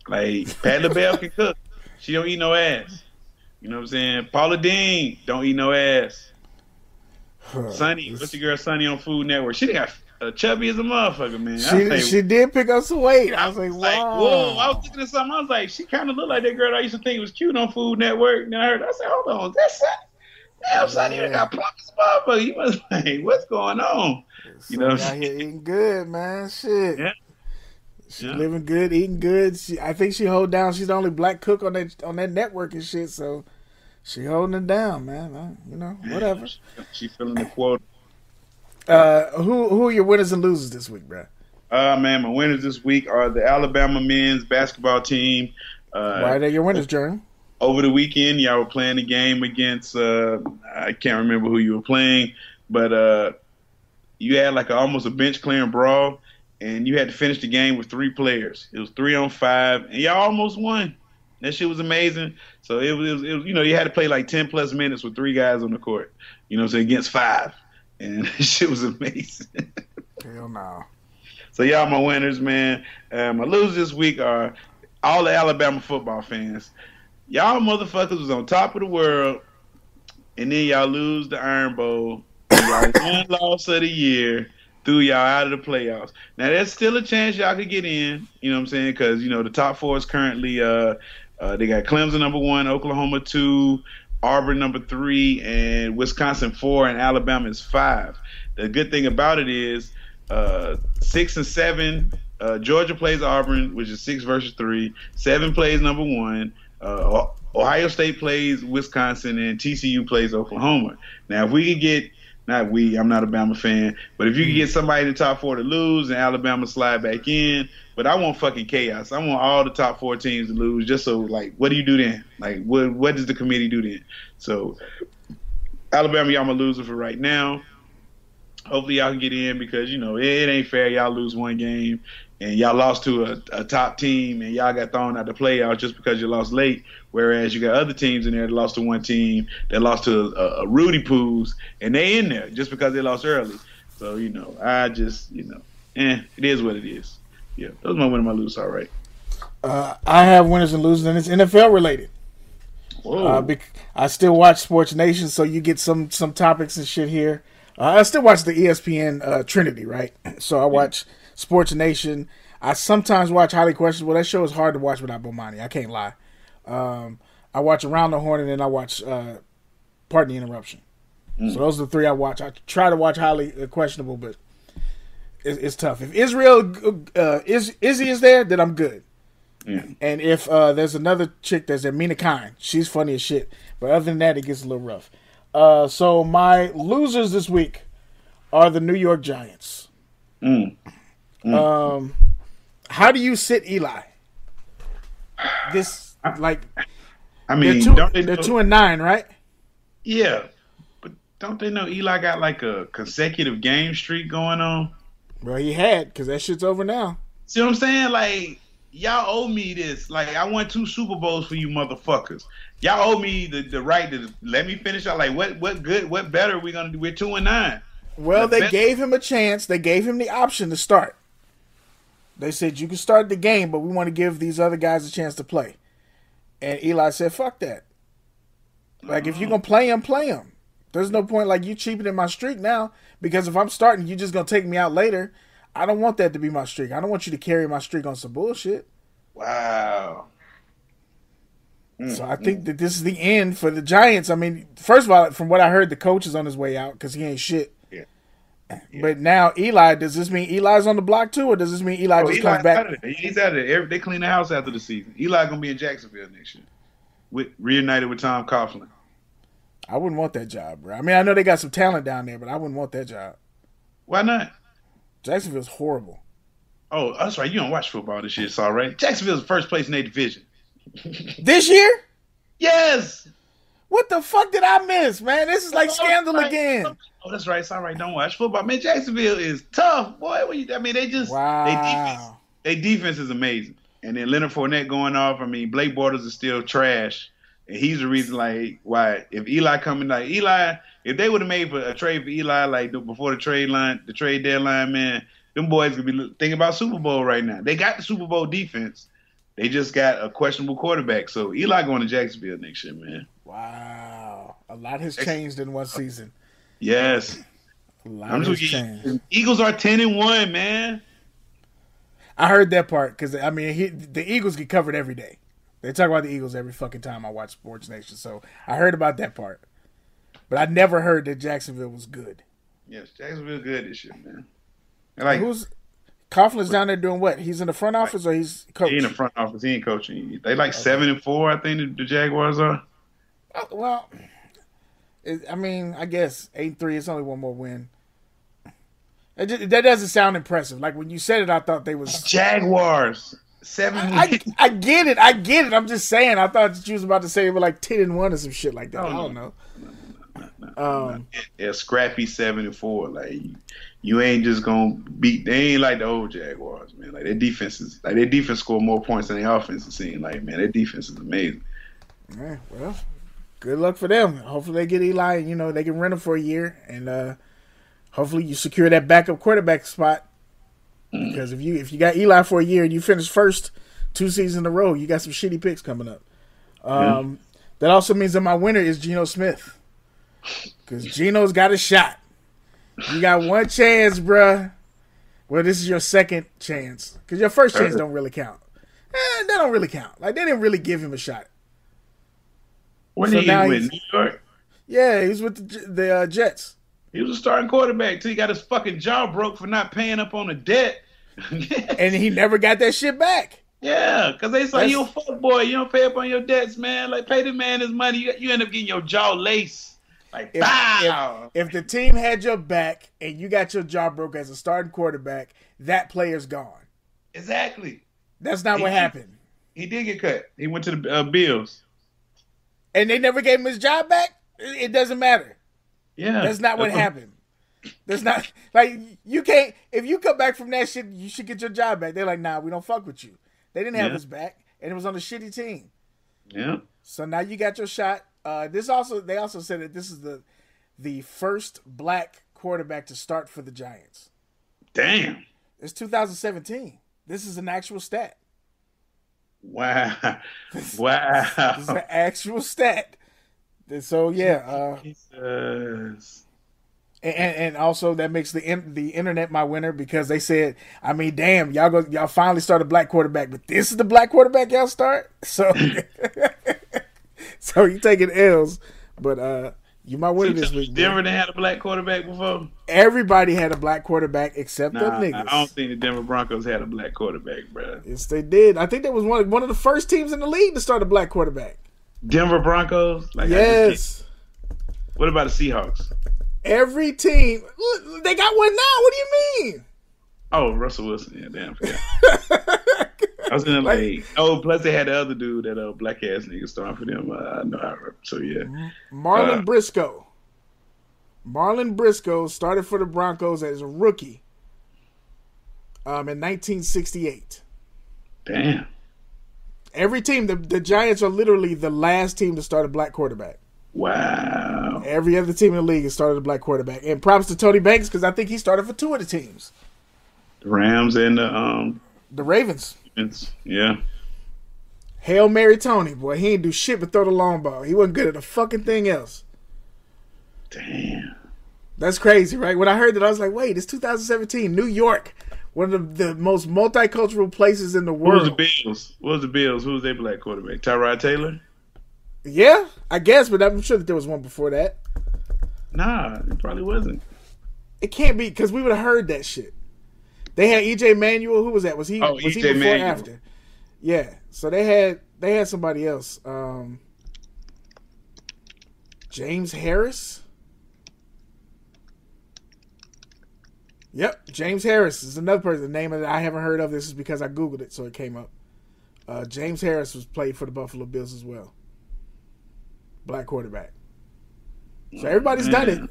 Like Pat LaBelle can cook. She don't eat no ass. You know what I'm saying? Paula Deen don't eat no ass. Huh. Sunny, what's your girl Sunny on Food Network? She got uh, chubby as a motherfucker, man. She say- she did pick up some weight. I was like, like, whoa! I was looking at something. I was like, she kind of looked like that girl I used to think was cute on Food Network. And I heard, I said, hold on, that's Sunny. Damn, Sunny, you got plump as a motherfucker. You must like, what's going on? You know, out here eating good, man. Shit. Yeah. She Yeah. living good, eating good. She, I think she hold down. She's the only black cook on that on that network and shit. So she holding it down, man. I- you know, whatever. She, she feeling the quote. Uh, who who are your winners and losers this week, bro? Uh, man, my winners this week are the Alabama men's basketball team. Uh, Why are they your winners, Jeremy? over the weekend, y'all were playing a game against uh, I can't remember who you were playing, but uh, you had like a, almost a bench clearing brawl, and you had to finish the game with three players. It was three on five, and y'all almost won. That shit was amazing. So it was, it was, it was you know, you had to play like ten plus minutes with three guys on the court. You know, what I'm saying against five, and (laughs) shit was amazing. Hell no. So y'all my winners, man. Uh, my losers this week are all the Alabama football fans. Y'all motherfuckers was on top of the world, and then y'all lose the Iron Bowl. Y'all (laughs) one loss of the year threw y'all out of the playoffs. Now there's still a chance y'all could get in. You know what I'm saying? Because you know the top four is currently uh, uh they got Clemson number one, Oklahoma two, Auburn number three, and Wisconsin four, and Alabama is five. The good thing about it is uh, six and seven. Uh, Georgia plays Auburn, which is six versus three. Seven plays number one. Uh, Ohio State plays Wisconsin, and TCU plays Oklahoma. Now, if we could get not we, I'm not a Bama fan, but if you could get somebody in the top four to lose and Alabama slide back in, but I want fucking chaos. I want all the top four teams to lose, just so like, what do you do then? Like, what what does the committee do then? So, Alabama, y'all my loser for right now. Hopefully, y'all can get in because you know it, it ain't fair. Y'all lose one game and y'all lost to a, a, top team and y'all got thrown out the playoffs just because you lost late. Whereas you got other teams in there that lost to one team that lost to a, a Rudy Poos and they in there just because they lost early. So you know, I just you know, eh, it is what it is. Yeah, those my win and my lose. All right. Uh, I have winners and losers, and it's NFL related. Whoa. Uh, bec- I still watch Sports Nation, so you get some some topics and shit here. Uh, I still watch the ESPN uh, Trinity, right? (clears throat) So I watch. Yeah Sports Nation. I sometimes watch Highly Questionable. That show is hard to watch without Bomani. I can't lie. Um, I watch Around the Horn and then I watch uh, Pardon the Interruption. Mm. So those are the three I watch. I try to watch Highly Questionable, but it's, it's tough. If Israel uh, is Izzy is there, then I'm good. Yeah. And if uh, there's another chick that's there, Mina Kimes, she's funny as shit. But other than that, it gets a little rough. Uh, so my losers this week are the New York Giants. Mm. Mm. Um, how do you sit Eli? This like, I mean, they're 2 don't they they're know, two and nine, right? Yeah, but don't they know Eli got like a consecutive game streak going on? Well, he had because that shit's over now. See what I'm saying? Like, y'all owe me this. Like, I won two Super Bowls for you motherfuckers. Y'all owe me the, the right to let me finish. out. like, what what good, what better are we gonna do? We're two and nine. Well, the they best- gave him a chance. They gave him the option to start. They said you can start the game, but we want to give these other guys a chance to play. And Eli said, "Fuck that. Like if you're uh-huh. gonna play him, play him. There's no point like you cheapening my streak now because if I'm starting, you're just gonna take me out later. I don't want that to be my streak. I don't want you to carry my streak on some bullshit. Wow. So I mm-hmm. think that this is the end for the Giants. I mean, first of all, from what I heard, the coach is on his way out because he ain't shit. Yeah. But now Eli, does this mean Eli's on the block too, or does this mean Eli oh, just Eli's comes back? He's out of there. They clean the house after the season. Eli gonna be in Jacksonville next year, with reunited with Tom Coughlin. I wouldn't want that job, bro. I mean, I know they got some talent down there, but I wouldn't want that job. Why not? Jacksonville's horrible. Oh, that's right. You don't watch football this year, it's all right. Jacksonville's first place in their division. (laughs) this year? Yes. What the fuck did I miss, man? This is like scandal right. again. Oh, that's right. It's all right. Don't watch football, man. Jacksonville is tough, boy. You, I mean, they just wow. they defense. They defense is amazing. And then Leonard Fournette going off. I mean, Blake Bortles is still trash, and he's the reason like why if Eli coming like Eli, if they would have made a trade for Eli like before the trade line, the trade deadline, man, them boys could be thinking about Super Bowl right now. They got the Super Bowl defense. They just got a questionable quarterback. So Eli going to Jacksonville next year, man. Wow, a lot has changed in one season. Yes, a lot I'm has changed. Eagles are ten and one, man. I heard that part because I mean he, the Eagles get covered every day. They talk about the Eagles every fucking time I watch Sports Nation, so I heard about that part. But I never heard that Jacksonville was good. Yes, Jacksonville good this year, man. And like who's Coughlin's down there doing what? He's in the front office or he's coaching? He in the front office. He ain't coaching. They like okay. seven and four, I think the Jaguars are. Uh, well, I mean, I guess eight three. It's only one more win. Just, that doesn't sound impressive. Like when you said it, I thought they was Jaguars seven. I, I, I, get it. I get it. I'm just saying. I thought that you was about to say it was like ten and one or some shit like that. Oh, I don't know. No, no, no, um, yeah, scrappy seven and four. Like you ain't just gonna beat. They ain't like the old Jaguars, man. Like their defense is like their defense score more points than their offense. is seeing. like man, their defense is amazing. Yeah, well, good luck for them. Hopefully they get Eli. And, You know they can rent him for a year, and uh, hopefully you secure that backup quarterback spot. Mm. Because if you if you got Eli for a year and you finish first two seasons in a row, you got some shitty picks coming up. Um, That also means that my winner is Geno Smith. Because Geno's got a shot. You got one chance, bruh. Well, this is your second chance. Because your first chance don't really count. Eh, that don't really count. Like, they didn't really give him a shot. Where So did he win? he's- New York. Yeah, he was with the, the uh, Jets. He was a starting quarterback till he got his fucking jaw broke for not paying up on a debt. (laughs) And he never got that shit back. yeah, because they say you a fuck boy. You don't pay up on your debts, man. Like pay the man his money. You, you end up getting your jaw laced. Like If, bow. if, if the team had your back and you got your jaw broke as a starting quarterback, that player's gone. exactly. That's not what happened. He did get cut. He went to the uh, Bills. And they never gave him his job back? It doesn't matter. Yeah, That's not what happened. That's not like you can't if you come back from that shit, you should get your job back. They're like, nah, we don't fuck with you. They didn't have Yeah. his back, and it was on a shitty team. Yeah, So now you got your shot. Uh, this also they also said that this is the the first black quarterback to start for the Giants. damn. It's 2017. This is an actual stat. Wow, (laughs) Wow. This is an actual stat. So yeah, uh, and, and also that makes the in, the internet my winner because they said, I mean, damn, y'all go, y'all finally start a black quarterback, but this is the black quarterback y'all start. So, (laughs) so you taking L's, but uh, you might win this week. Denver didn't had a black quarterback before. Everybody had a black quarterback except Nah, them I don't think the Denver Broncos had a black quarterback, bro. Yes, they did. I think that was one one of the first teams in the league to start a black quarterback. Denver Broncos. Like Yes. What about the Seahawks? Every team, they got one now. What do you mean? Oh, Russell Wilson. Yeah, damn. (laughs) I was in Like- league. Oh, plus they had the other dude, that uh, black ass nigga starting for them. Uh, I know. So yeah, Marlon Uh, Briscoe. Marlon Briscoe started for the Broncos as a rookie um, in 1968. damn. Every team, the, the Giants are literally the last team to start a black quarterback. Wow. Every other team in the league has started a black quarterback. And props to Tony Banks because I think he started for two of the teams. The Rams and the um. The Ravens. It's, yeah. Hail Mary Tony, boy. He ain't do shit but throw the long ball. He wasn't good at a fucking thing else. Damn. That's crazy, right? When I heard that, I was like, wait, it's 2017. New York, one of the, the most multicultural places in the Who was the. Bills? Was the Bills? Who was their black quarterback? Tyrod Taylor? Yeah, I guess, but I'm sure that there was one before that. Nah, it probably wasn't. It can't be because we would have heard that shit. They had EJ Manuel. Who was that? Was he? Oh, was he E.J. before or Manuel. after? Yeah. So they had they had somebody else. Um, James Harris. Yep, James Harris is another person. The name that I haven't heard of. This is because I googled it, so it came up. Uh, James Harris was played for the Buffalo Bills as well. Black quarterback. So everybody's done it.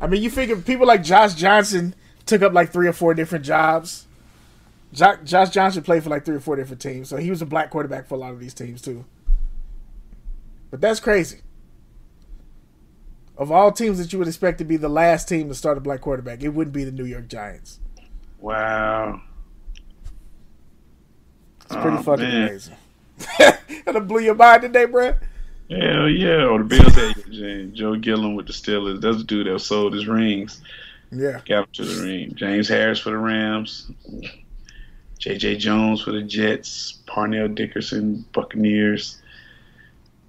I mean, you figure people like Josh Johnson took up like three or four different jobs. Jo- Josh Johnson played for like three or four different teams, so he was a black quarterback for a lot of these teams too. But that's crazy. Of all teams that you would expect to be the last team to start a black quarterback, it wouldn't be the New York Giants. Wow. It's pretty Oh, fucking man. amazing. (laughs) That blew your mind today, bruh. Hell yeah. Or the Bills J- Joe Gilliam with the Steelers. That's the dude that sold his rings. Yeah. Got him to the ring. James Harris for the Rams. J.J. Jones for the Jets. Parnell Dickinson, Buccaneers.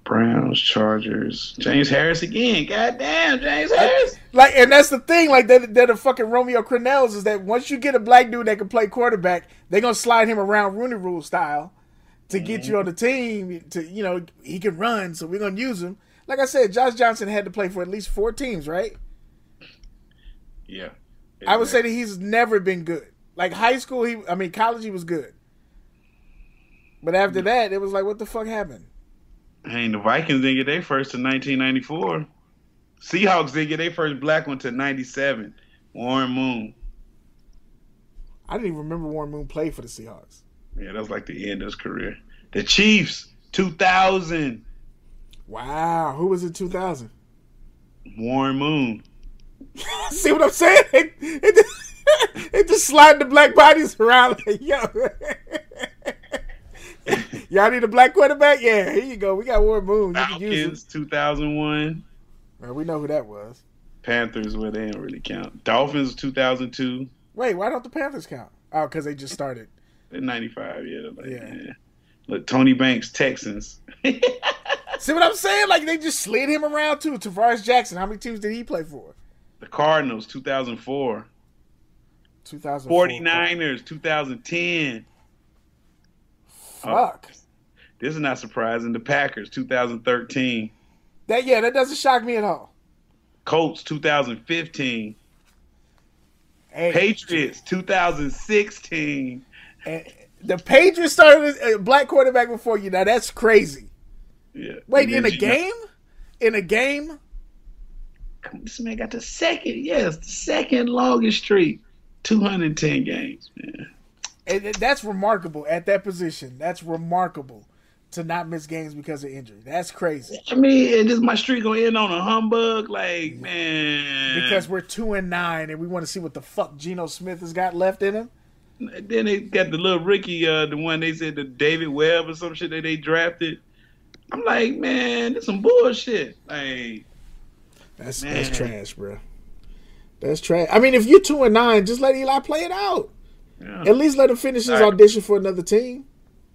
Browns, Chargers. James Harris again. God damn, James Harris. Like, and that's the thing. Like, they're, they're the fucking Romeo Crennels. Is that once you get a black dude that can play quarterback, they're gonna slide him around Rooney Rule style to get you on the team. To you know, he can run, so we're gonna use him. Like I said, Josh Johnson had to play for at least four teams, right? Yeah. I would say that he's never been good. Like high school, he, I mean, college, he was good. But after that, it was like, what the fuck happened? Hey, the Vikings didn't get their first in 1994. Seahawks didn't get their first black one till 97. Warren Moon. I didn't even remember Warren Moon played for the Seahawks. Yeah, that was like the end of his career. The Chiefs, 2000. Wow, who was in 2000? Warren Moon. (laughs) See what I'm saying? It, (laughs) it, just, it just slide the black bodies around like, yo. (laughs) Y'all need a black quarterback? Yeah, here you go. We got Warren Moon. Falcons, 2001. it. Well, we know who that was. Panthers, well, they didn't really count. Dolphins, 2002. Wait, why don't the Panthers count? Oh, because they just started. They're 95, yeah. Like, Yeah. yeah. Look, Tony Banks, Texans. (laughs) See what I'm saying? Like they just slid him around too. Tarvaris Jackson. How many teams did he play for? The Cardinals, 2004. 2004. 49ers, 2010. Oh. Fuck. This is not surprising. The Packers, 2013. That yeah, that doesn't shock me at all. Colts, 2015. Hey, Patriots, 2016. and the Patriots started a black quarterback before you. Now that's crazy. Yeah. Wait, in a Geno- game? In a game? This man got the second, yes, the second longest streak. 210 games, man. And that's remarkable at that position. That's remarkable to not miss games because of injury. That's crazy. I mean, and this my streak gonna end on a humbug, like man. Because we're two and nine, and we want to see what the fuck Geno Smith has got left in him. then they got the little Ricky, uh, the one they said the Davis Webb or some shit that they drafted. I'm like, man, this some bullshit. Like, That's Man. that's trash, bro. That's trash. I mean, if you're two and nine, just let Eli play it out. Yeah. At least let him finish his audition for another team.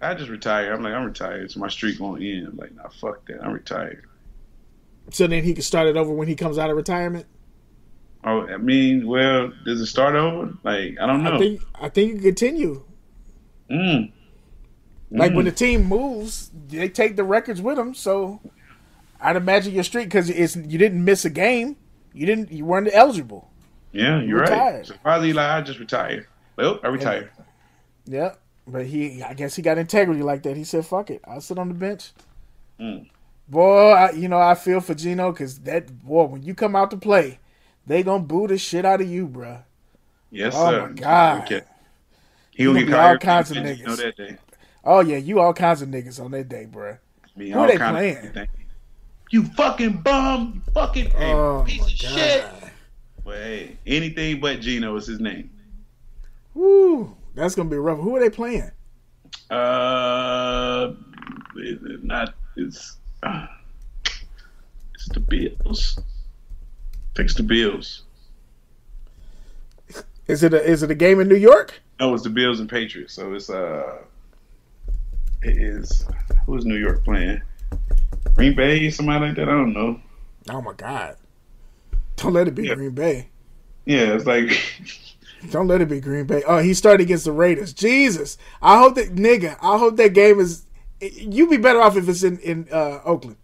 I just retired. I'm like, I'm retired. So my streak gonna end. I'm like, nah, fuck that. I'm retired. So then he can start it over when he comes out of retirement. Oh, I mean, well, does it start over? Like, I don't know. I think I think you can continue. mm. Like Mm. when the team moves, they take the records with them. So I'd imagine your streak because it's you didn't miss a game. You didn't. You weren't eligible. yeah, you're right. So probably like, I just retired. Well, I retired. Yeah, but he. I guess he got integrity like that. He said, "Fuck it, I'll sit on the bench." Mm. Boy, I, you know I feel for Geno because that boy when you come out to play, they gonna boo the shit out of you, bruh. Yes, sir. Oh, sir. my God. Okay. He gonna get be all kinds of niggas. know that day. Oh yeah, you all kinds of niggas on that day, bruh. Who they playing? You fucking bum. You fucking hey, Oh piece my of shit. god. But hey, anything but Geno is his name. Woo, that's gonna be rough. Who are they playing? Uh, it not it's uh, it's the Bills. Fix the Bills. Is it a is it a game in New York? No, it's the Bills and Patriots. So it's uh, it is who's New York playing? Green Bay, somebody like that. I don't know. Oh my god! Don't let it be Yeah. Green Bay. Yeah, it's like (laughs) Don't let it be Green Bay. Oh, he started against the Raiders. Jesus, I hope that nigga. I hope that game is. You be better off if it's in in uh, Oakland.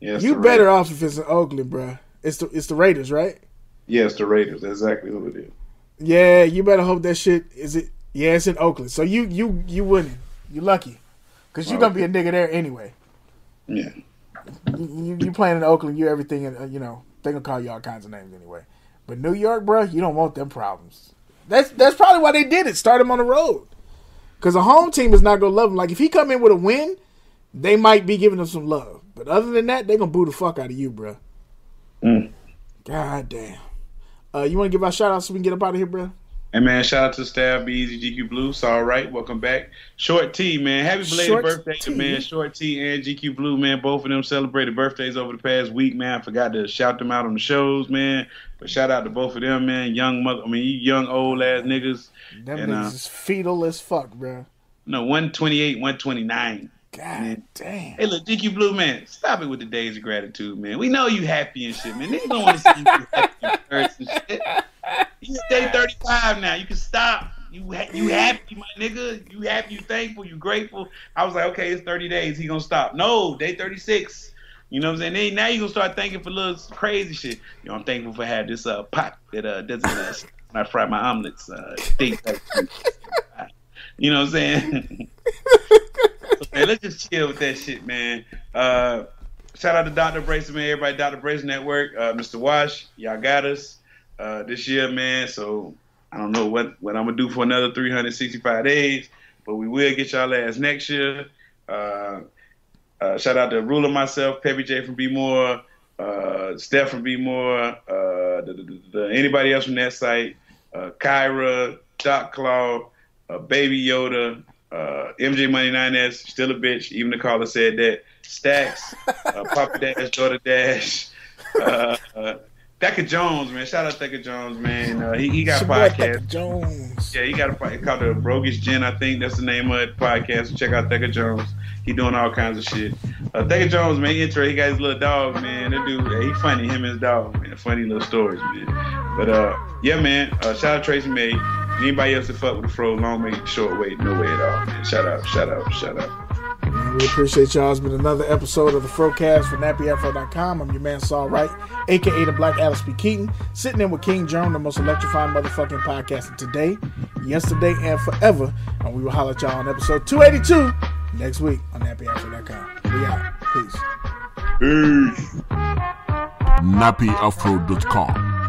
yeah, You better Raiders. off if it's in Oakland, bruh. It's the it's the Raiders, right? Yeah, it's the Raiders. That's exactly who it is. Yeah, you better hope that shit is it. Yeah, it's in Oakland. So you you you winning. You lucky, cause you're gonna be a nigga there anyway. Yeah. You, you, playing in Oakland, you everything. Uh, you know they gonna call you all kinds of names anyway. But New York, bro, you don't want them problems. That's that's probably why they did it. Start him on the road, cause a home team is not gonna love him. Like if he come in with a win, they might be giving him some love. But other than that, they gonna boo the fuck out of you, bro. Mm. God damn. Uh, you want to give our shout out so we can get up out of here, bruh? Hey man, shout out to the staff, Be Easy GQ Blue. It's all right. Welcome back. Short T, man. Happy belated Short birthday T. to man. Short T and GQ Blue, man. Both of them celebrated birthdays over the past week, man. I forgot to shout them out on the shows, man. But shout out to both of them, man. Young mother I mean you young old ass niggas. Them And, niggas uh, is fetal as fuck, bruh. No, 128, 129. God Man. damn. Hey, look, GQ Blue, man, stop it with the days of gratitude, man. We know you happy and shit, man. Niggas don't want to see you happy and shit. You day 35 now. You can stop. You ha- you happy, my nigga. You happy, you thankful, you grateful. I was like, okay, it's 30 days. He gonna stop. No, day 36. You know what I'm saying? Now you gonna start thanking for little crazy shit. You know, I'm thankful for having this uh, pot that uh, doesn't uh, when I fry my omelets. Uh, (laughs) you know what I'm saying? (laughs) Man, let's just chill with that shit, man. Uh, shout out to Dr. Bracer, man. Everybody, Dr. Bracer Network, uh, Mr. Wash, y'all got us uh, this year, man. So I don't know what, what I'm gonna do for another 365 days, but we will get y'all ass next year. Uh, uh, shout out to Ruler myself, Peppy J from Be More, uh, Steph from Be More, uh, anybody else from that site, uh, Kyra, Doc Claw, Baby Yoda, MJ Money 9S, still a bitch. Even the caller said that. Stacks, Papa Dash, Daughter Dash, uh, Jones, man. Shout out Thecka Jones, man. Uh, he, he got a It's your boy podcast. Jones. Yeah, he got a podcast called the Roguish Gin, I think that's the name of the podcast. Check out Thecka Jones. He doing all kinds of shit. Uh, Thecka Jones, man, intro. He got his little dog, man. That dude, he funny. Him and his dog, man. Funny little stories, man. But uh, yeah, man. Uh, shout out Tracy May. Anybody else that fuck with the fro, long way, short way, no way at all, man. Shout out, shout out, shout out. Man, we appreciate y'all. It's been another episode of the Frocast for NappyAfro.com. I'm your man Saul Wright, aka the Black Alex P. Keaton, sitting in with King Jerome, the most electrifying motherfucking podcast of today, yesterday, and forever. And we will holler at y'all on episode 282 next week on NappyAfro.com. We out. Peace. Peace. NappyAfro.com.